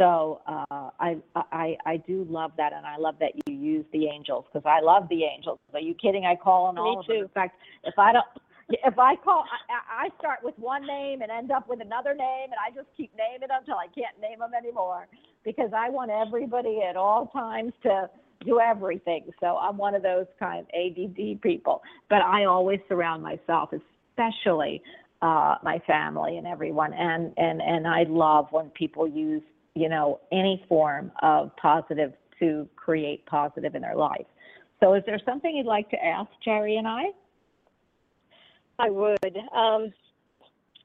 So uh, I, I I do love that, and I love that you use the angels because I love the angels. Are you kidding? I call on Me all of them. too. In fact, if I don't, if I call, I, I start with one name and end up with another name, and I just keep naming them until I can't name them anymore because I want everybody at all times to do everything. So I'm one of those kind of ADD people, but I always surround myself, especially uh, my family and everyone, and and and I love when people use you know, any form of positive to create positive in their life. So, is there something you'd like to ask Jerry and I? I would. Um,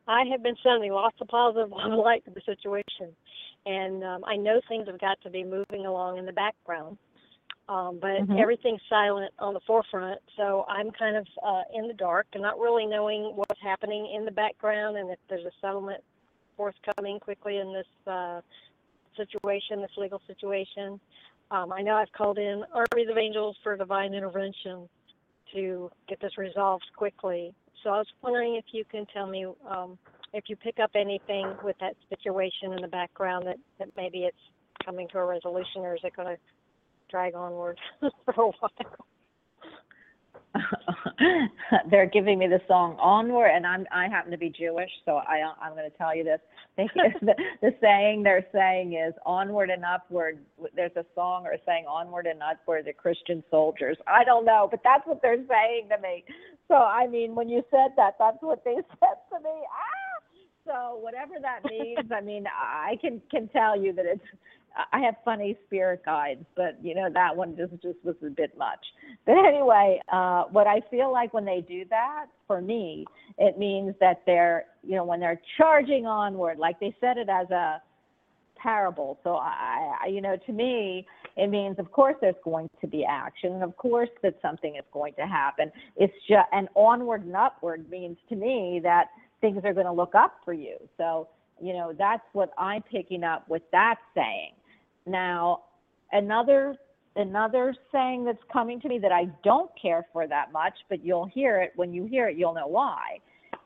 I have been sending lots of positive light to the situation, and um, I know things have got to be moving along in the background, um, but Mhm. everything's silent on the forefront. So I'm kind of uh, in the dark and not really knowing what's happening in the background, and if there's a settlement forthcoming quickly in this uh, situation, this legal situation. Um, I know I've called in armies of angels for divine intervention to get this resolved quickly. So I was wondering if you can tell me um, if you pick up anything with that situation in the background that, that maybe it's coming to a resolution or is it going to drag onward for a while? they're giving me the song onward and i'm i happen to be jewish so i i'm going to tell you this. They, the, the saying they're saying is onward and upward. There's a song or a saying onward and upward the christian soldiers. I don't know but that's what they're saying to me. So i mean when you said that that's what they said to me. Ah! So whatever that means i mean i can can tell you that it's I have funny spirit guides, but you know that one just just was a bit much. But anyway, uh, what I feel like when they do that, for me, it means that they're you know when they're charging onward, like they said it as a parable. So I, I you know to me it means of course there's going to be action, and of course that something is going to happen. It's just and onward and upward means to me that things are going to look up for you. So you know that's what I'm picking up with that saying. Now, another another saying that's coming to me that I don't care for that much, but you'll hear it when you hear it, you'll know why.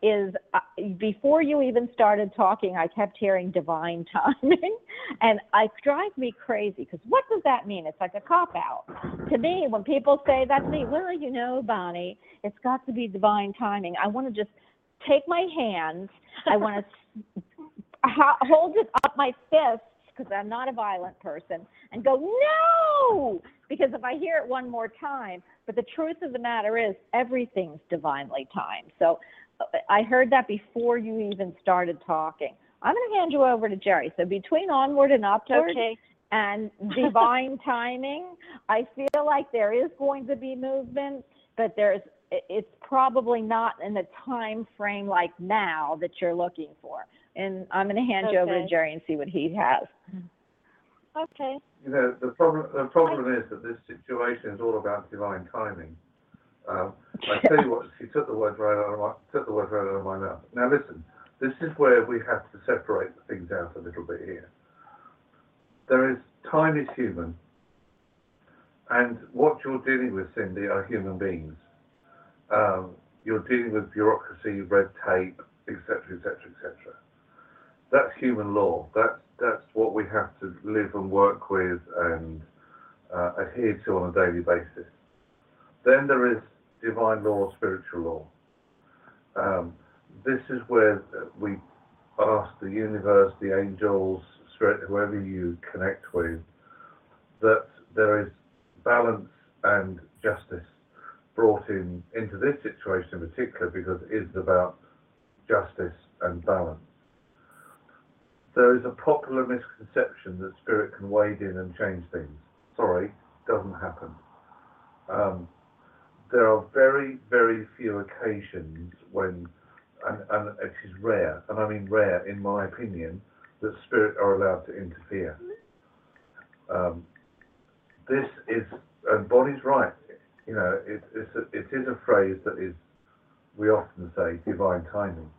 Is uh, before you even started talking, I kept hearing divine timing, and it drives me crazy because what does that mean? It's like a cop out to me when people say that to me. Well, you know, Bonnie, it's got to be divine timing. I want to just take my hands. I want to hold it up my fist because I'm not a violent person, and go, no! Because if I hear it one more time, but the truth of the matter is, everything's divinely timed. So uh, I heard that before you even started talking. I'm going to hand you over to Jerry. So between onward and upward Okay. and divine timing, I feel like there is going to be movement, but there's it's probably not in the time frame like now that you're looking for. And I'm going to hand you over to Okay. Jerry and see what he has. Okay. You know, the problem, the problem is that this situation is all about divine timing. Um, I tell you what, she took the words right out of my, took the words right out of my mouth. Now listen, this is where we have to separate things out a little bit here. There is, time is human, and what you're dealing with, Cindy, are human beings. Um, you're dealing with bureaucracy, red tape, etc., etc., etc. That's human law. That's that's what we have to live and work with and uh, adhere to on a daily basis. Then there is divine law, spiritual law. Um, this is where we ask the universe, the angels, spirit, whoever you connect with, that there is balance and justice brought in into this situation in particular because it is about justice and balance there is a popular misconception that spirit can wade in and change things. Sorry, doesn't happen. Um, there are very, very few occasions when, and, and it is rare, and I mean rare in my opinion, that spirit are allowed to interfere. Um, this is, and Bonnie's right, you know, it, it's a, it is a phrase that is, we often say, divine timing.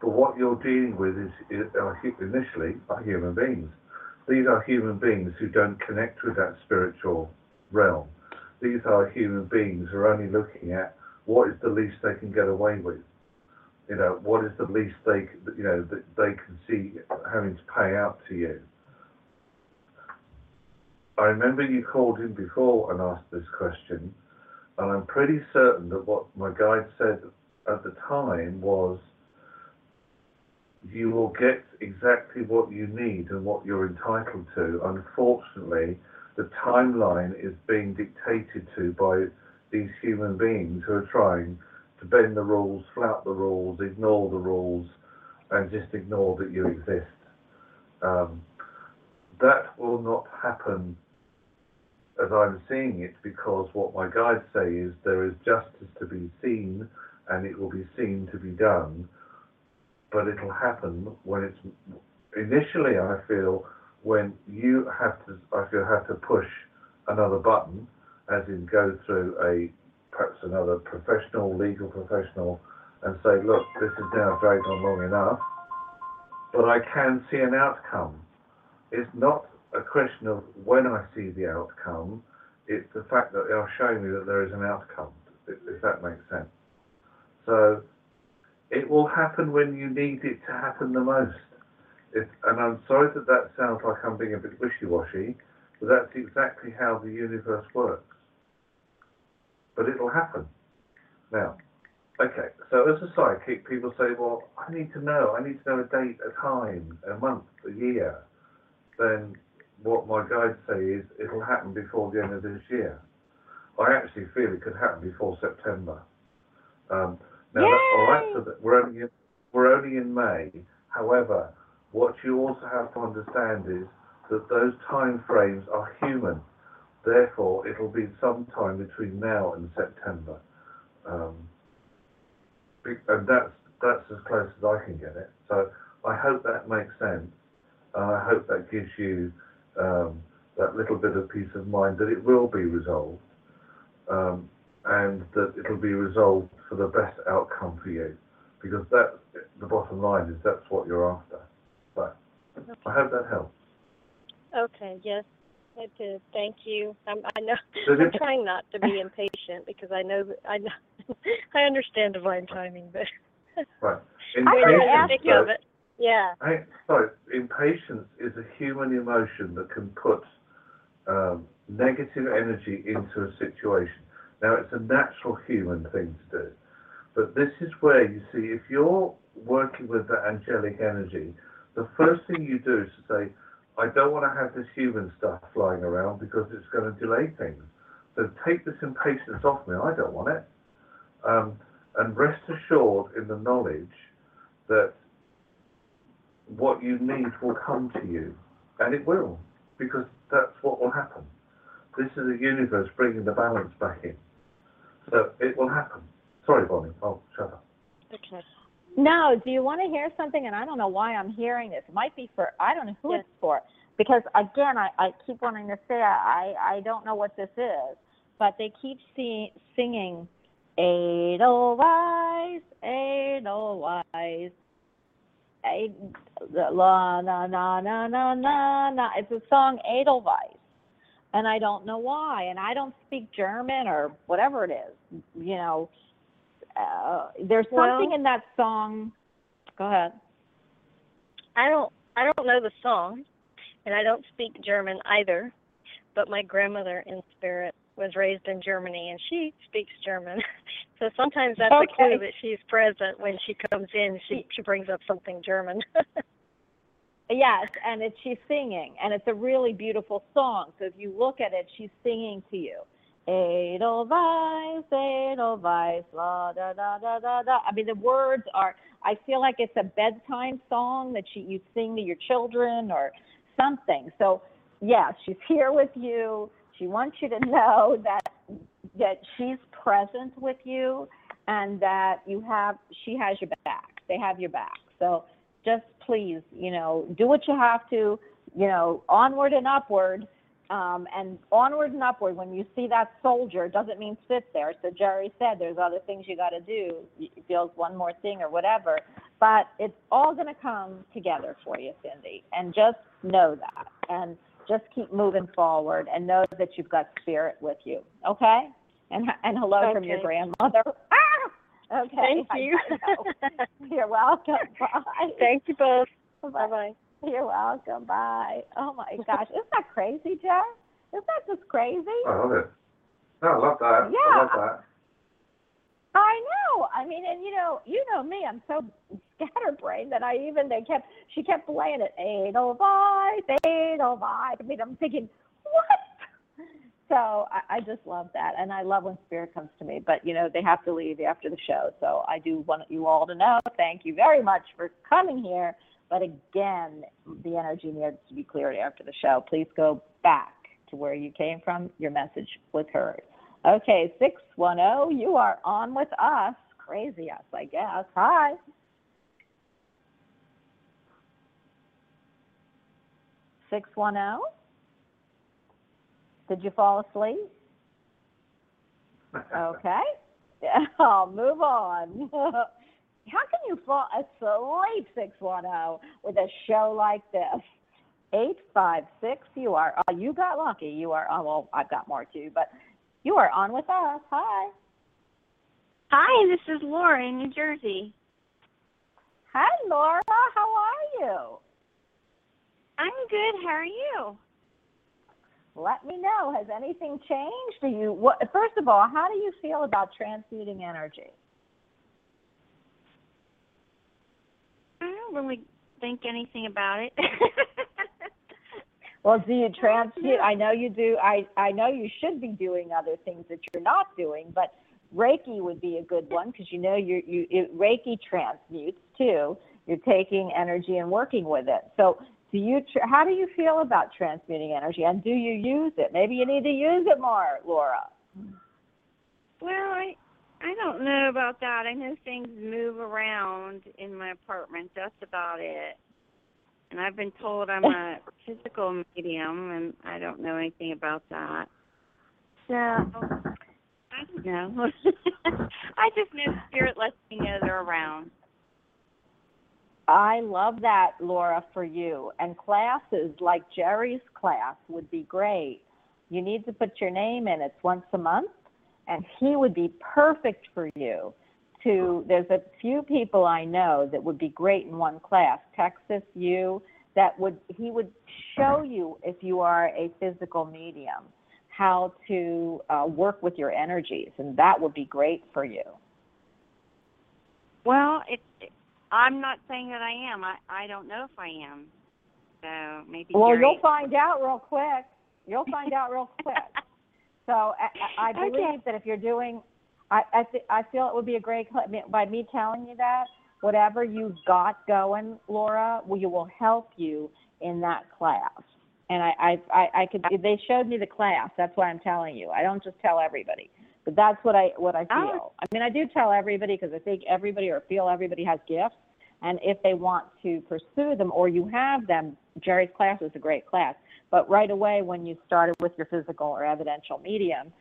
But what you're dealing with is, is are, initially are human beings. These are human beings who don't connect with that spiritual realm. These are human beings who are only looking at what is the least they can get away with. You know, what is the least they, you know, that they can see having to pay out to you. I remember you called in before and asked this question, and I'm pretty certain that what my guide said at the time was you will get exactly what you need and what you're entitled to. Unfortunately, the timeline is being dictated to by these human beings who are trying to bend the rules, flout the rules, ignore the rules, and just ignore that you exist. Um, that will not happen as I'm seeing it because what my guides say is there is justice to be seen and it will be seen to be done but it'll happen when it's initially I feel when you have to I feel have to push another button as in go through a perhaps another professional legal professional and say look this is now dragged on long enough but I can see an outcome. It's not a question of when I see the outcome it's the fact that they are showing me that there is an outcome if, that makes sense. So it will happen when you need it to happen the most. And I'm sorry that that sounds like I'm being a bit wishy-washy, but that's exactly how the universe works. But it'll happen. Now, okay, so as a psychic, people say, well, I need to know, I need to know a date, a time, a month, a year. Then what my guides say is it'll happen before the end of this year. I actually feel it could happen before September. Um, now, that, all right, so that we're only in, we're only in May. However, what you also have to understand is that those time frames are human. Therefore, it'll be sometime between now and September. Um, and that's that's as close as I can get it. So I hope that makes sense, and I hope that gives you um, that little bit of peace of mind that it will be resolved, um, and that it'll be resolved for the best outcome for you, because that the bottom line is that's what you're after. So I hope that helps. Okay, yes, it did. Thank you. I'm, I know, I'm it- trying not to be impatient because I know, that I know, I understand divine timing, but Right. I when in ask the thick though- of it, yeah. Hey, sorry, impatience is a human emotion that can put um, negative energy into a situation. Now, it's a natural human thing to do. But this is where you see, if you're working with the angelic energy, the first thing you do is to say, I don't want to have this human stuff flying around because it's going to delay things. So take this impatience off me. I don't want it. Um, and rest assured in the knowledge that what you need will come to you, and it will, because that's what will happen. This is the universe bringing the balance back in, so it will happen. Sorry, Bonnie. Oh, shut up. Okay. No, do you want to hear something? And I don't know why I'm hearing this. It might be for I don't know who Yes. it's for. Because again, I, I keep wanting to say I, I don't know what this is, but they keep see, singing Edelweiss, Edelweiss, Ed- la na na na na na na. It's a song Edelweiss, and I don't know why. And I don't speak German or whatever it is. You know, uh, there's Well- something in that song. Go ahead. I don't I don't know the song, and I don't speak German either. But my grandmother in spirit was raised in Germany, and she speaks German. so sometimes that's a Okay. clue that she's present when she comes in. She she brings up something German. Yes, and it's she's singing, and it's a really beautiful song. So if you look at it, she's singing to you. Edelweiss, Edelweiss, la da da da da da. I mean, the words are. I feel like it's a bedtime song that she you sing to your children or something. So yes, she's here with you. She wants you to know that that she's present with you, and that you have she has your back. They have your back. So just please, you know, do what you have to, you know, onward and upward. Um, and onward and upward, when you see that soldier, doesn't mean sit there. So Jerry said there's other things you got to do. He feels one more thing or whatever. But it's all going to come together for you, Cindy. And just know that. And just keep moving forward and know that you've got spirit with you. Okay? And, and hello from your grandmother. Ah! Okay. Thank you. You're welcome. Bye. Thank you both. Bye Bye. bye. You're welcome. Bye. Oh my gosh, isn't that crazy, Jeff? Isn't that just crazy? I love it. No, I love that. I Yeah. love that. I know. I mean, and you know, you know me. I'm so scatterbrained that I even they kept she kept playing it Edelweiss, Edelweiss. I mean, I'm thinking, what? So I, I just love that, and I love when spirit comes to me. But you know, they have to leave after the show, so I do want you all to know. Thank you very much for coming here. But again, the energy needs to be cleared after the show. Please go back to where you came from. Your message was heard. Okay, 610, you are on with us. Crazy us, I guess. Hi. Six one zero. Did you fall asleep? Okay. I'll move on. How can you fall asleep, 610, with a show like this? 856, you are, oh, you got lucky. You are, oh, well, I've got more too, but you are on with us. Hi. Hi, this is Laura in New Jersey. Hi, Laura. How are you? I'm good. How are you? Let me know. Has anything changed? Do you, what, first of all, how do you feel about transmuting energy? I don't really think anything about it. Well, do you transmute? I know you do. I I know you should be doing other things that you're not doing, but Reiki would be a good one because you know you you it, Reiki transmutes too. You're taking energy and working with it. So, do you? How do you feel about transmuting energy, and do you use it? Maybe you need to use it more, Laura. well, I I don't know about that. I know things move around in my apartment. That's about it. And I've been told I'm a physical medium, and I don't know anything about that. So I don't know. I just know spirit lets me know they're around. I love that, Laura, for you. And classes like Jerry's class would be great. You need to put your name in. It's once a month, and he would be perfect for you. To there's a few people I know that would be great in one class. Texas, you that would he would show you if you are a physical medium how to uh, work with your energies, and that would be great for you. Well, it, it I'm not saying that I am. I I don't know if I am. So maybe Well, you'll find out real quick. You'll find out real quick. So I, I believe Okay. that if you're doing, I I, th- I feel it would be a great by me telling you that whatever you've got going, Laura, we will help you in that class. And I I I, I could they showed me the class. That's why I'm telling you. I don't just tell everybody. But that's what I what I feel. I mean, I do tell everybody because I think everybody or feel everybody has gifts, and if they want to pursue them or you have them, Jerry's class is a great class. But right away, when you started with your physical or evidential medium,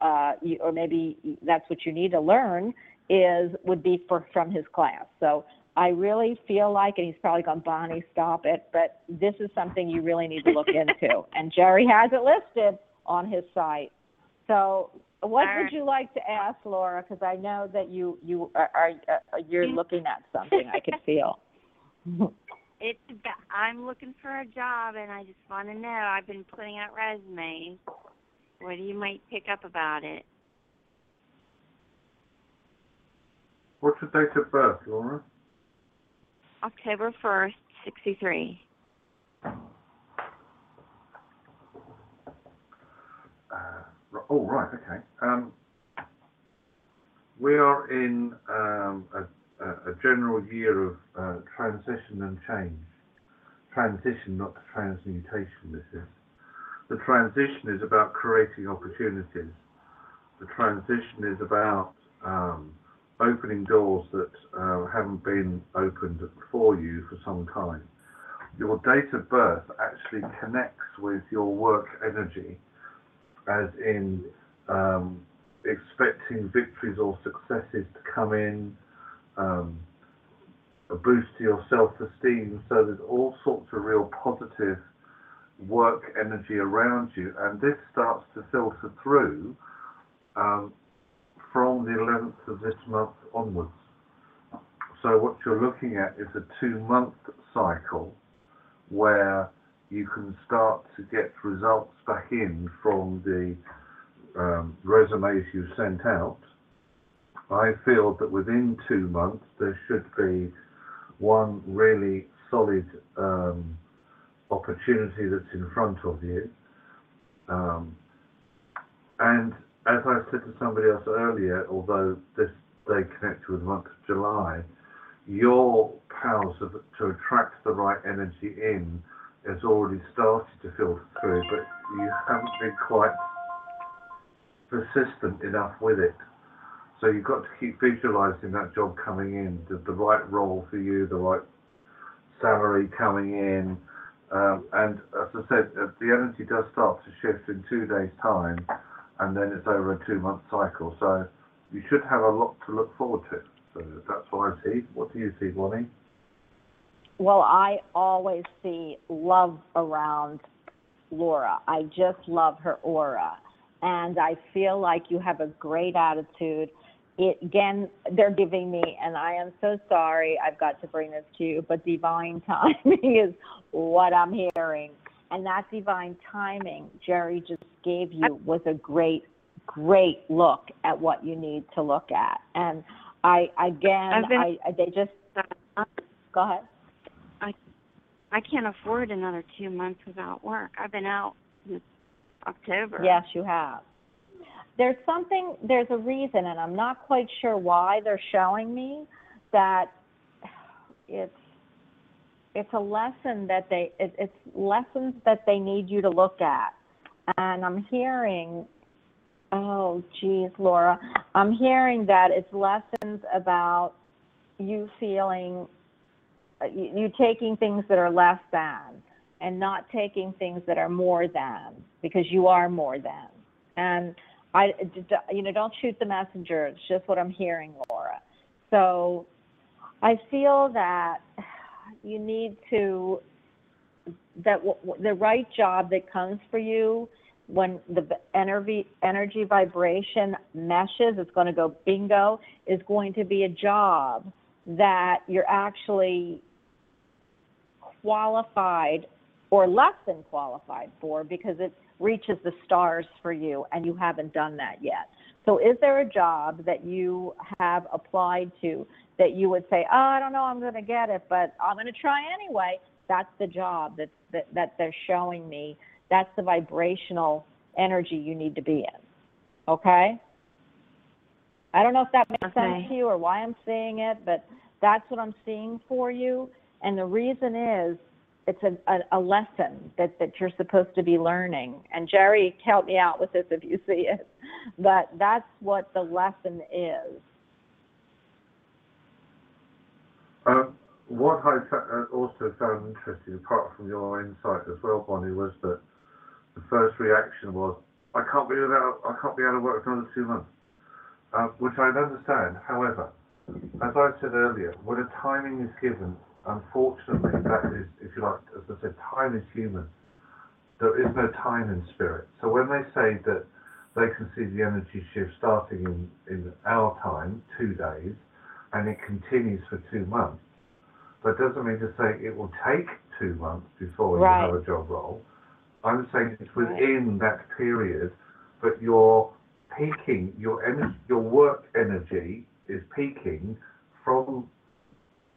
uh, you, or maybe that's what you need to learn is would be for from his class. So I really feel like, and he's probably gone, Bonnie, stop it. But this is something you really need to look into, and Jerry has it listed on his site. So what would you like to ask Laura? Because I know that you you are, are uh, you're looking at something. I could feel. It's I'm looking for a job, and I just want to know. I've been putting out resumes. What do you might pick up about it? What's your date of birth, Laura? October first, sixty-three. Uh, r- oh, right, okay. Um, we are in um, a, a, general year of uh, transition and change. Transition, not transmutation, this is. The transition is about creating opportunities. The transition is about um, opening doors that uh, haven't been opened for you for some time. Your date of birth actually connects with your work energy as in um, expecting victories or successes to come in, um, a boost to your self-esteem. So there's all sorts of real positive work energy around you, and this starts to filter through um, from the 11th of this month onwards. So what you're looking at is a two-month cycle where you can start to get results back in from the um, resumes you've sent out. I feel that within two months there should be one really solid um, opportunity that's in front of you. Um, and as I said to somebody else earlier, although this day connected with the month of July, your powers of, to attract the right energy in has already started to filter through, but you haven't been quite persistent enough with it. So you've got to keep visualizing that job coming in, the, the right role for you, the right salary coming in. Um, and as I said, uh, the energy does start to shift in two days' time, and then it's over a two month cycle. So you should have a lot to look forward to. So that's what I see. What do you see, Bonnie? Well, I always see love around Laura. I just love her aura. And I feel like you have a great attitude. It, again, they're giving me, and I am so sorry I've got to bring this to you, but divine timing is what I'm hearing. And that divine timing Jerry just gave you was a great, great look at what you need to look at. And I, again, been- I, I, they just, go ahead. I can't afford another two months without work. I've been out since October. Yes, you have. There's something, there's a reason, and I'm not quite sure why they're showing me that it's it's a lesson that they it, it's lessons that they need you to look at, and I'm hearing, oh geez, Laura, I'm hearing that it's lessons about you feeling Uh, you, you taking things that are less than and not taking things that are more than because you are more than. And I, you know, don't shoot the messenger. It's just what I'm hearing, Laura. So I feel that you need to that w- the right job that comes for you when the energy energy vibration meshes, it's going to go bingo. Is going to be a job that you're actually qualified or less than qualified for because it reaches the stars for you and you haven't done that yet. So is there a job that you have applied to that you would say, "Oh, I don't know, I'm going to get it, but I'm going to try anyway." That's the job that that that they're showing me. That's the vibrational energy you need to be in. Okay? I don't know if that makes sense to you or why I'm saying it, but that's what I'm seeing for you. And the reason is it's a, a, a lesson that, that you're supposed to be learning. And Jerry, help me out with this if you see it. But that's what the lesson is. Um, what I uh, also found interesting, apart from your insight as well, Bonnie, was that the first reaction was, "I can't be without, I can't be out of work for another two months," uh, which I understand. However, as I said earlier, when a timing is given, unfortunately, that is, if you like, as I said, time is human. There is no time in spirit. So when they say that they can see the energy shift starting in, in our time, two days, and it continues for two months. That doesn't mean to say it will take two months before Right. you have a job role. I'm saying it's within that period, but your peaking, your energy, your work energy is peaking from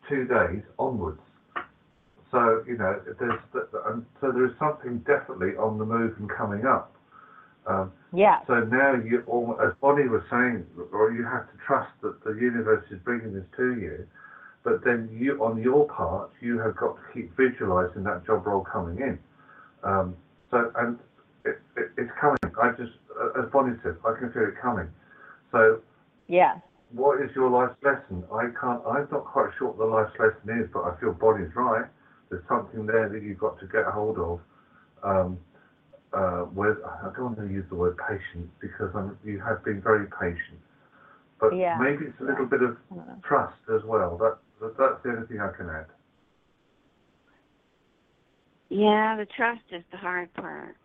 two days onwards. So you know, there's and so there is something definitely on the move and coming up. Um, Yes. so now you, almo- as Bonnie was saying, or you have to trust that the universe is bringing this to you. But then you, on your part, you have got to keep visualizing that job role coming in. Um, so, and it, it, it's coming. I just, as Bonnie said, I can feel it coming. So, Yes. What is your life lesson? I can't. I'm not quite sure what the life lesson is, but I feel Bonnie's right. There's something there that you've got to get hold of. Um, uh, with I don't want to use the word patient because I'm, you have been very patient, but Yeah. maybe it's a little bit of I don't know. trust as well. That, that that's the only thing I can add. Yeah, the trust is the hard part.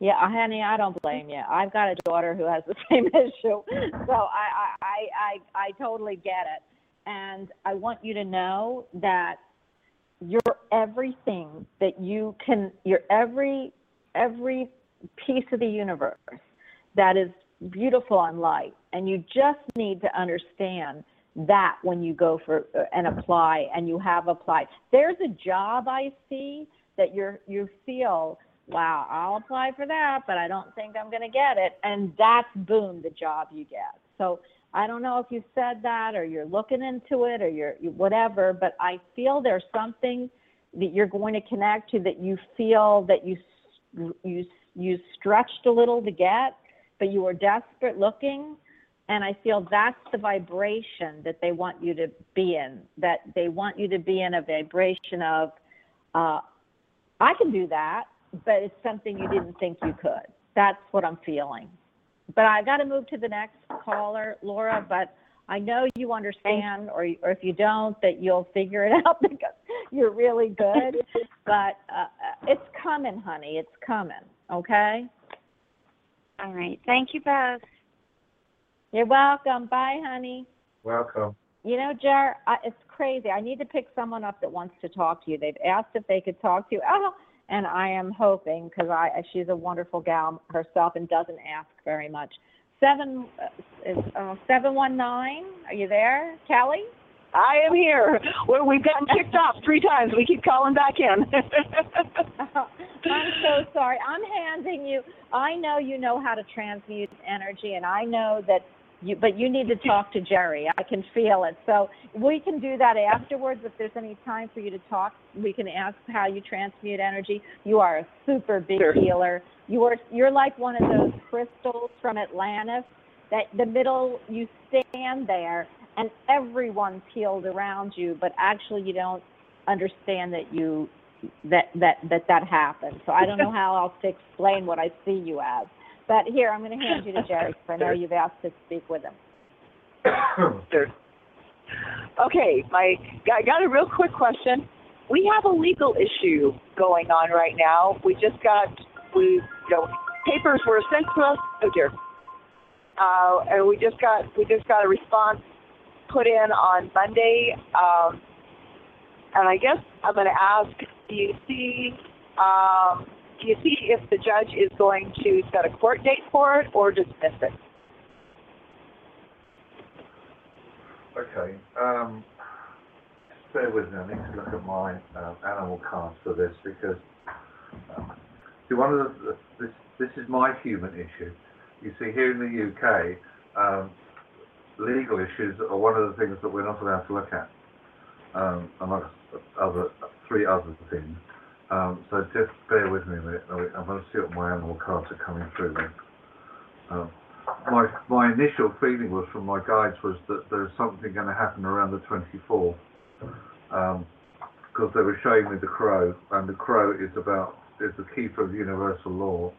Yeah, honey, I don't blame you. I've got a daughter who has the same issue, so I, I, I, I, totally get it. And I want you to know that you're everything that you can. You're every, every piece of the universe that is beautiful and light, and you just need to understand that when you go for uh, and apply, and you have applied. There's a job I see that you're you feel wow, I'll apply for that, but I don't think I'm going to get it. And that's boom, the job you get. So I don't know if you said that or you're looking into it or you're you- whatever, but I feel there's something that you're going to connect to that you feel that you you you stretched a little to get, but you were desperate looking. And I feel that's the vibration that they want you to be in. That they want you to be in a vibration of, uh, I can do that, but it's something you didn't think you could. That's what I'm feeling. But I got to move to the next caller, Laura. But I know you understand, or or if you don't, that you'll figure it out because you're really good. but uh, it's coming, honey. It's coming. Okay. All right. Thank you both. You're welcome. Bye, honey. Welcome. You know, Jer, I, it's crazy. I need to pick someone up that wants to talk to you. They've asked if they could talk to you. Oh, and I am hoping because I she's a wonderful gal herself and doesn't ask very much. Seven uh, is seven one nine. Are you there, Kelly? I am here. Well, we've gotten kicked off three times. We keep calling back in. I'm so sorry. I'm handing you. I know you know how to transmute energy, and I know that you. But you need to talk to Jerry. I can feel it. So we can do that afterwards. If there's any time for you to talk, we can ask how you transmute energy. You are a super big Sure. healer. You are. You're like one of those crystals from Atlantis. That the middle, you stand there, and everyone's healed around you, but actually you don't understand that you that that that that happened. So I don't know how else to explain what I see you as. But here, I'm going to hand you to Jerry because I know you've asked to speak with him. Sure. Okay, my I got a real quick question. We have a legal issue going on right now. We just got we you know papers were sent to us. Oh dear. Uh, and we just got we just got a response put in on Monday. Um, and I guess I'm going to ask: Do you see um, do you see if the judge is going to set a court date for it or dismiss it? Okay. Um, bear with me. I need to look at my uh, animal cards for this because um, see one of the this this is my human issue. You see, here in the UK, um, legal issues are one of the things that we're not allowed to look at, um, amongst other three other things. Um, so just bear with me a minute. I'm going to see what my animal cards are coming through. Um, my my initial feeling was from my guides was that there's something going to happen around the 24th, because they were showing me the crow, and the crow is about is the keeper of universal law,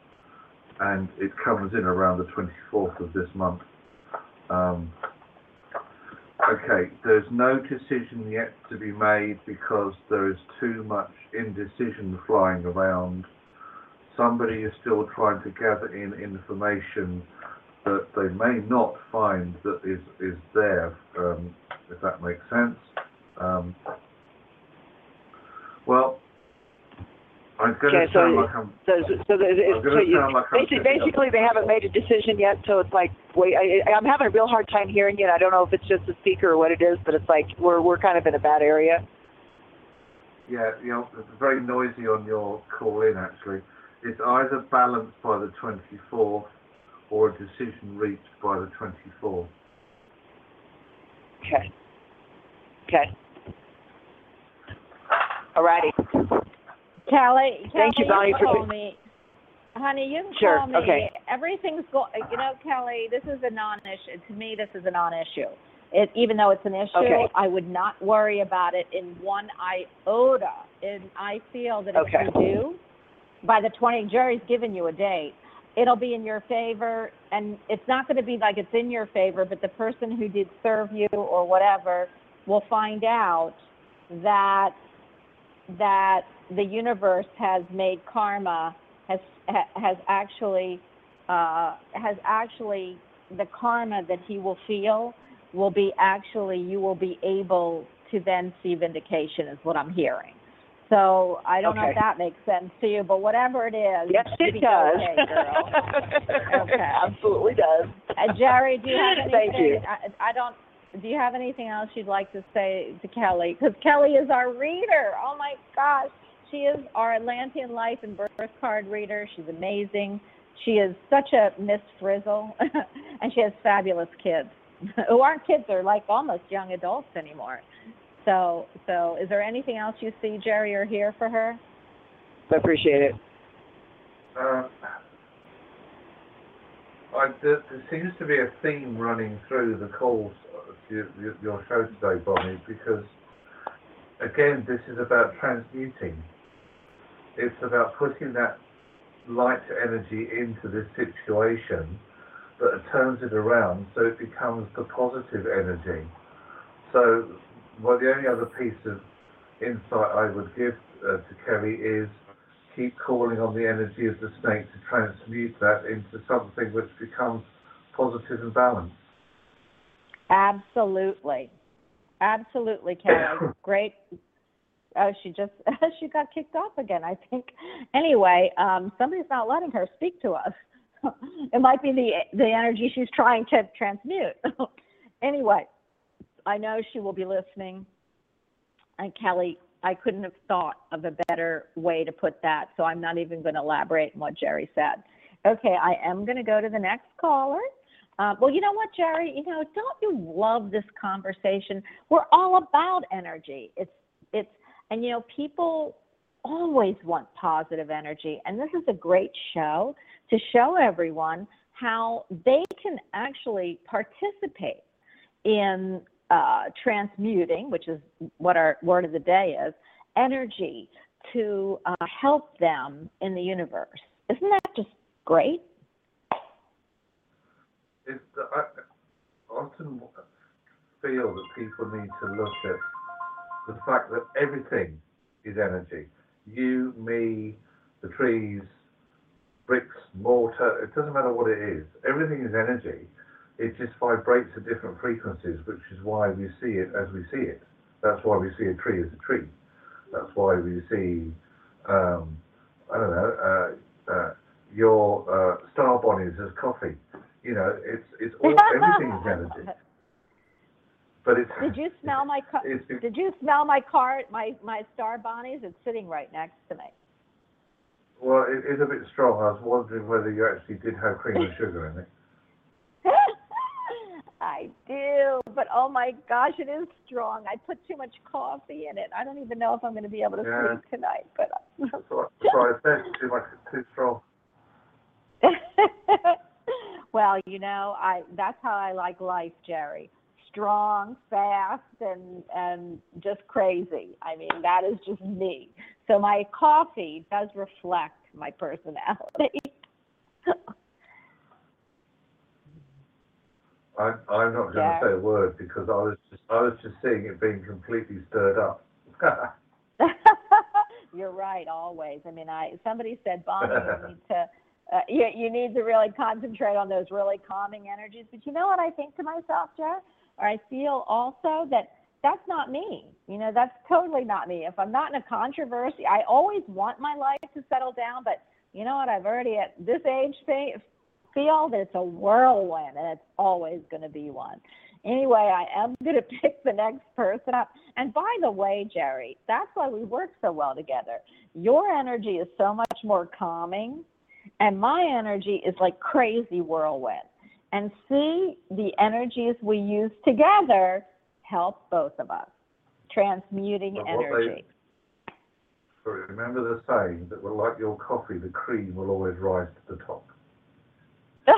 and it comes in around the 24th of this month. Um, okay, there's no decision yet to be made because there is too much indecision flying around. Somebody is still trying to gather in information that they may not find that is is there, um, if that makes sense. Um, well, Going Okay, to so- like I'm So, so, the- it's, so you, like basically, basically they haven't made a decision yet, so it's like, wait, I, I'm having a real hard time hearing you. and I don't know if it's just the speaker or what it is, but it's like we're we're kind of in a bad area. Yeah, you know, it's very noisy on your call in actually. It's either balanced by the 24th or a decision reached by the 24th. Okay. Okay. Alrighty. Kelly, Thank you, Bonnie, for- call me. Honey, you can Sure, call me. okay. Everything's go. You know, Kelly, this is a non-issue. To me, this is a non-issue. It, even though it's an issue, Okay. I would not worry about it in one iota. And I feel that Okay. if you do, by the 20, Jerry's given you a date. It'll be in your favor, and it's not going to be like it's in your favor, but the person who did serve you or whatever will find out that that the universe has made karma has has actually uh, has actually the karma that he will feel will be actually you will be able to then see vindication is what I'm hearing. So I don't know if that makes sense to you, but whatever it is, Yes, it does. Okay, girl. Okay. Absolutely does. Uh, Jerry, do you have anything? Thank you. I, I don't. Do you have anything else you'd like to say to Kelly? Because Kelly is our reader. Oh my gosh, she is our Atlantean life and birth card reader. She's amazing. She is such a Miss Frizzle, and she has fabulous kids who aren't kids; they're like almost young adults anymore. So, so is there anything else you see, Jerry, or hear for her? I appreciate it. Uh, I, there, there seems to be a theme running through the calls to your, your, your show today, Bonnie, because again, this is about transmuting. It's about putting that light energy into this situation that turns it around so it becomes the positive energy. So, well, the only other piece of insight I would give uh, to Kelly is keep calling on the energy of the snake to transmute that into something which becomes positive and balanced. Absolutely. Absolutely, Kelly. Great. Oh, she just she got kicked off again, I think. Anyway, um somebody's not letting her speak to us. it might be the the energy she's trying to transmute. anyway, I know she will be listening. And Kelly, I couldn't have thought of a better way to put that, so I'm not even going to elaborate on what Jerry said. Okay, I am going to go to the next caller. Uh, well, you know what, Jerry? You know, don't you love this conversation? We're all about energy. It's and you know, people always want positive energy, and this is a great show to show everyone how they can actually participate in uh, transmuting, which is what our word of the day is, energy to uh, help them in the universe. Isn't that just great? It's, I often feel that people need to look at the fact that everything is energy. You, me, the trees, bricks, mortar, it doesn't matter what it is. Everything is energy. It just vibrates at different frequencies, which is why we see it as we see it. That's why we see a tree as a tree. That's why we see, um, I don't know, uh, uh, your uh, star bodies as coffee. You know, it's it's all everything is energy. But it's Did you smell my car? Did you smell my car? My my star bonnies? It's sitting right next to me. well, it is a bit strong. I was wondering whether you actually did have cream and sugar in it. I do. but oh my gosh, it is strong. I put too much coffee in it. I don't even know if I'm going to be able to Yeah. sleep tonight. But So, so I said too much, too strong. well, you know, I that's how I like life, Jerry. Strong, fast, and and just crazy. I mean, that is just me. So my coffee does reflect my personality. I, I'm not going to Yeah. say a word because I was just, I was just seeing it being completely stirred up. You're right, always. I mean, I somebody said, Bonnie, you need to uh, you, you need to really concentrate on those really calming energies. But you know what I think to myself, Jer? Or I feel also that that's not me. You know, that's totally not me. If I'm not in a controversy, I always want my life to settle down. But you know what? I've already at this age feel that it's a whirlwind, and it's always going to be one. Anyway, I am going to pick the next person up. And by the way, Jerry, that's why we work so well together. Your energy is so much more calming, and my energy is like crazy whirlwind. And see, the energies we use together help both of us, transmuting But what they- energy. Remember the saying that, well, like your coffee, the cream will always rise to the top.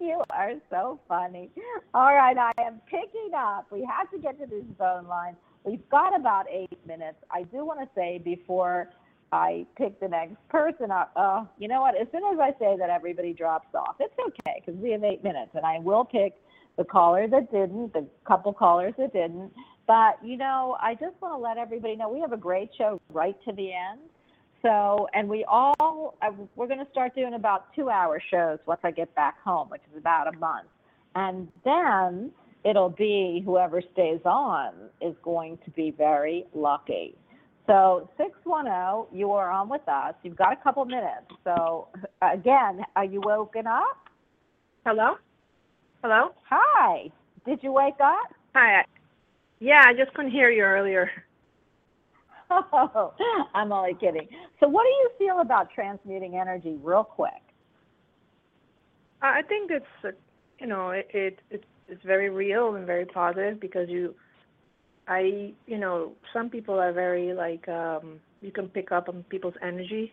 you are so funny. All right, I am picking up. We have to get to this phone line. We've got about eight minutes. I do want to say before I pick the next person up, uh, you know what? As soon as I say that, everybody drops off. It's okay because we have eight minutes, and I will pick the caller that didn't, the couple callers that didn't. But you know, I just want to let everybody know we have a great show right to the end. So, and we all, uh, we're going to start doing about two hour shows once I get back home, which is about a month. And then it'll be whoever stays on is going to be very lucky. So, 610, you are on with us. You've got a couple minutes. So, again, are you woken up? Hello? Hello? Hi. Did you wake up? Hi. Yeah, I just couldn't hear you earlier. Oh, I'm only kidding. So, what do you feel about transmuting energy, real quick? I I think it's, uh, you know, it, it it's it's very real and very positive because you, I, you know, some people are very like um you can pick up on people's energy,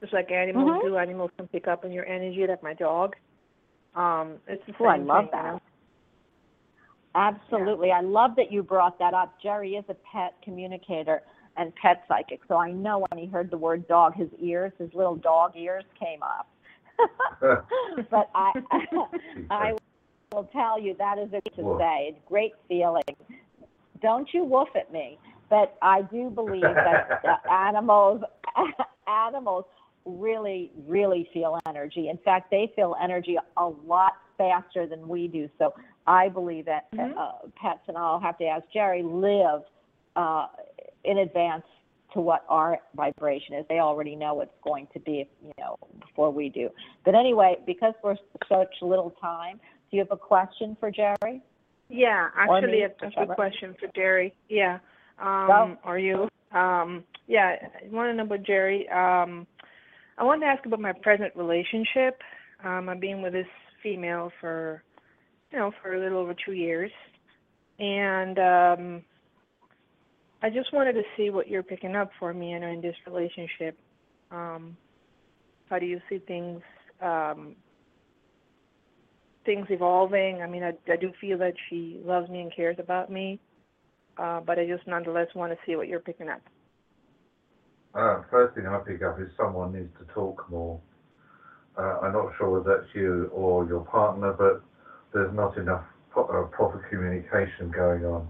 just like animals Mhm. do. Animals can pick up on your energy, like my dog. Um, it's the same Oh, I love thing, you that. know? Absolutely. I love that you brought that up. Jerry is a pet communicator and pet psychic. So I know when he heard the word dog, his ears, his little dog ears came up. but I I will tell you that is it to Woof. say. It's great feeling. Don't you woof at me. But I do believe that animals animals really, really feel energy. In fact, they feel energy a lot faster than we do. So I believe that Mhm. uh, pets, and I'll have to ask Jerry, live uh, in advance to what our vibration is. They already know what's going to be, you know, before we do. But anyway, because we're such little time, do you have a question for Jerry? Yeah, actually, me, a, whichever. question for Jerry. Yeah. Um, or you. Um, yeah, I want to know about Jerry. Um, I wanted to ask about my present relationship. Um, I've been with this female for, you know, for a little over two years, and um, I just wanted to see what you're picking up for me, know, in this relationship. Um, how do you see things? Um, things evolving. I mean, I, I do feel that she loves me and cares about me, uh, but I just nonetheless want to see what you're picking up. Uh, first thing I pick up is someone needs to talk more. Uh, I'm not sure whether that's you or your partner, but there's not enough pro- uh, proper communication going on.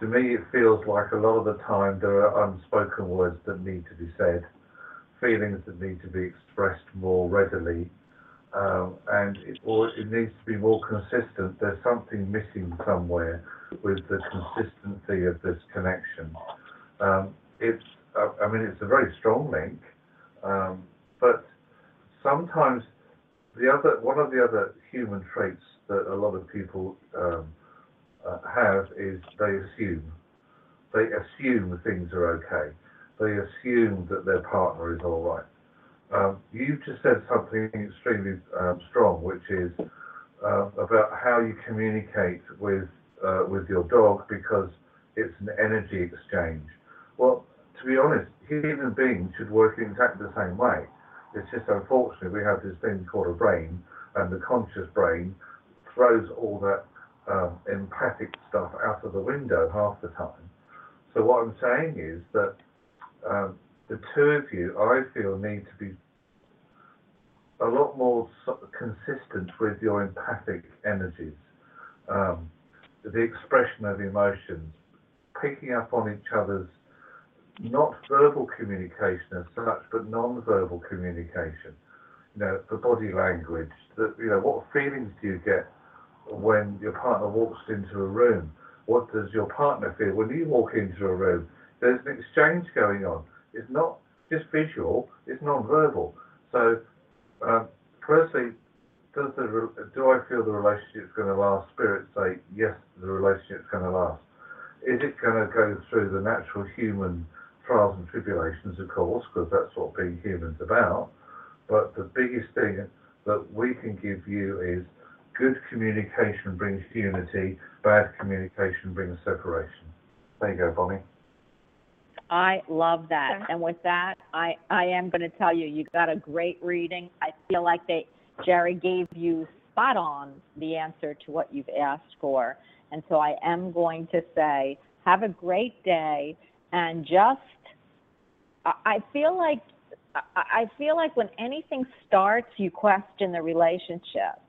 To me, it feels like a lot of the time there are unspoken words that need to be said, feelings that need to be expressed more readily, um, and it, or it needs to be more consistent. There's something missing somewhere with the consistency of this connection. Um, it's uh, I mean, it's a very strong link, um, but sometimes the other one of the other human traits that a lot of people um, uh, have is they assume. They assume things are okay. They assume that their partner is all right. Um, you've just said something extremely um, strong, which is uh, about how you communicate with uh, with your dog because it's an energy exchange. Well, to be honest, human beings should work in exactly the same way. It's just unfortunate we have this thing called a brain, and the conscious brain throws all that um, empathic stuff out of the window half the time. So what I'm saying is that um, the two of you, I feel, need to be a lot more consistent with your empathic energies, um, the expression of emotions, picking up on each other's not verbal communication as such, but non-verbal communication. You know, the body language. That you know, what feelings do you get when your partner walks into a room? What does your partner feel when you walk into a room? There's an exchange going on. It's not just visual; it's non-verbal. So, um, firstly, does the do I feel the relationship's going to last? Spirit say yes, the relationship's going to last. Is it going to go through the natural human trials and tribulations, of course, because that's what being human's about. But the biggest thing that we can give you is good communication brings unity, bad communication brings separation. There you go, Bonnie. I love that. And with that, I, I am going to tell you, you got a great reading. I feel like they, Jerry gave you spot on the answer to what you've asked for. And so I am going to say, have a great day and just, I, I feel like, I, I feel like when anything starts, you question the relationship.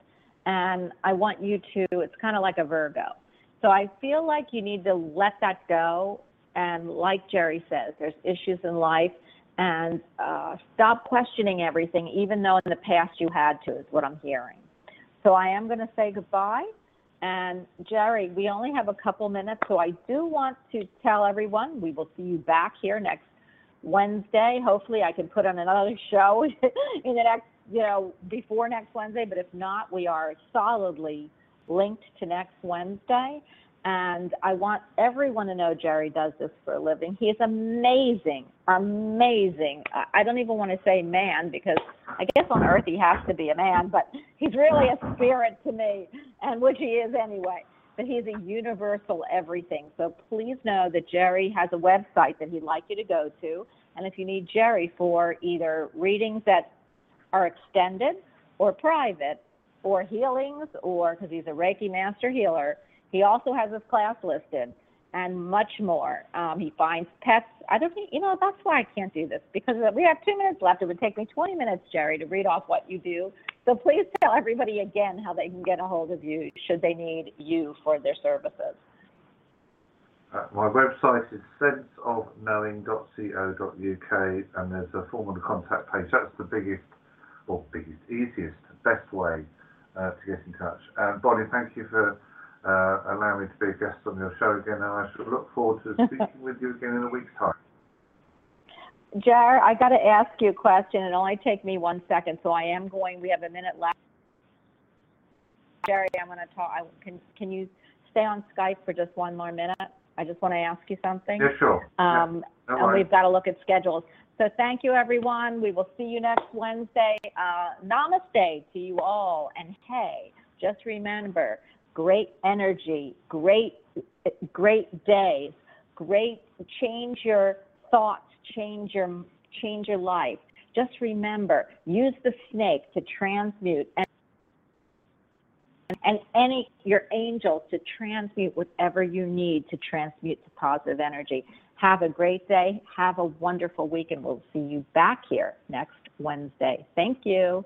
And I want you to, it's kind of like a Virgo. So I feel like you need to let that go and like Jerry says, there's issues in life, and uh, stop questioning everything, even though in the past you had to, is what I'm hearing. So I am going to say goodbye. And Jerry, we only have a couple minutes, so I do want to tell everyone we will see you back here next Wednesday. Hopefully, I can put on another show in the next, you know, before next Wednesday. But if not, we are solidly linked to next Wednesday. And I want everyone to know Jerry does this for a living. He is amazing, amazing. I- don't even want to say man because I guess on earth he has to be a man, but he's really a spirit to me, and which he is anyway. But he's a universal everything. So please know that Jerry has a website that he'd like you to go to. And if you need Jerry for either readings that are extended or private, or healings, or because he's a Reiki master healer, he also has his class listed and much more. Um, he finds pets. I don't think, you know, that's why I can't do this because we have two minutes left. It would take me 20 minutes, Jerry, to read off what you do. So please tell everybody again how they can get a hold of you should they need you for their services. Uh, my website is senseofknowing.co.uk and there's a form on the contact page. That's the biggest, or biggest, easiest, best way uh, to get in touch. Um, Bonnie, thank you for uh, allowing me to be a guest on your show again and I shall look forward to speaking with you again in a week's time. Jer, I got to ask you a question. It only take me one second, so I am going. We have a minute left. Jerry, I'm going to talk. I, can can you stay on Skype for just one more minute? I just want to ask you something. Yeah, sure. Yeah, Um, no and worries. we've got to look at schedules. So thank you, everyone. We will see you next Wednesday. Uh, namaste to you all. And hey, just remember, great energy, great, great days, great, change your thoughts, change your, change your life. Just remember, use the snake to transmute and and any your angels to transmute whatever you need to transmute to positive energy. Have a great day. Have a wonderful week, and we'll see you back here next Wednesday. Thank you.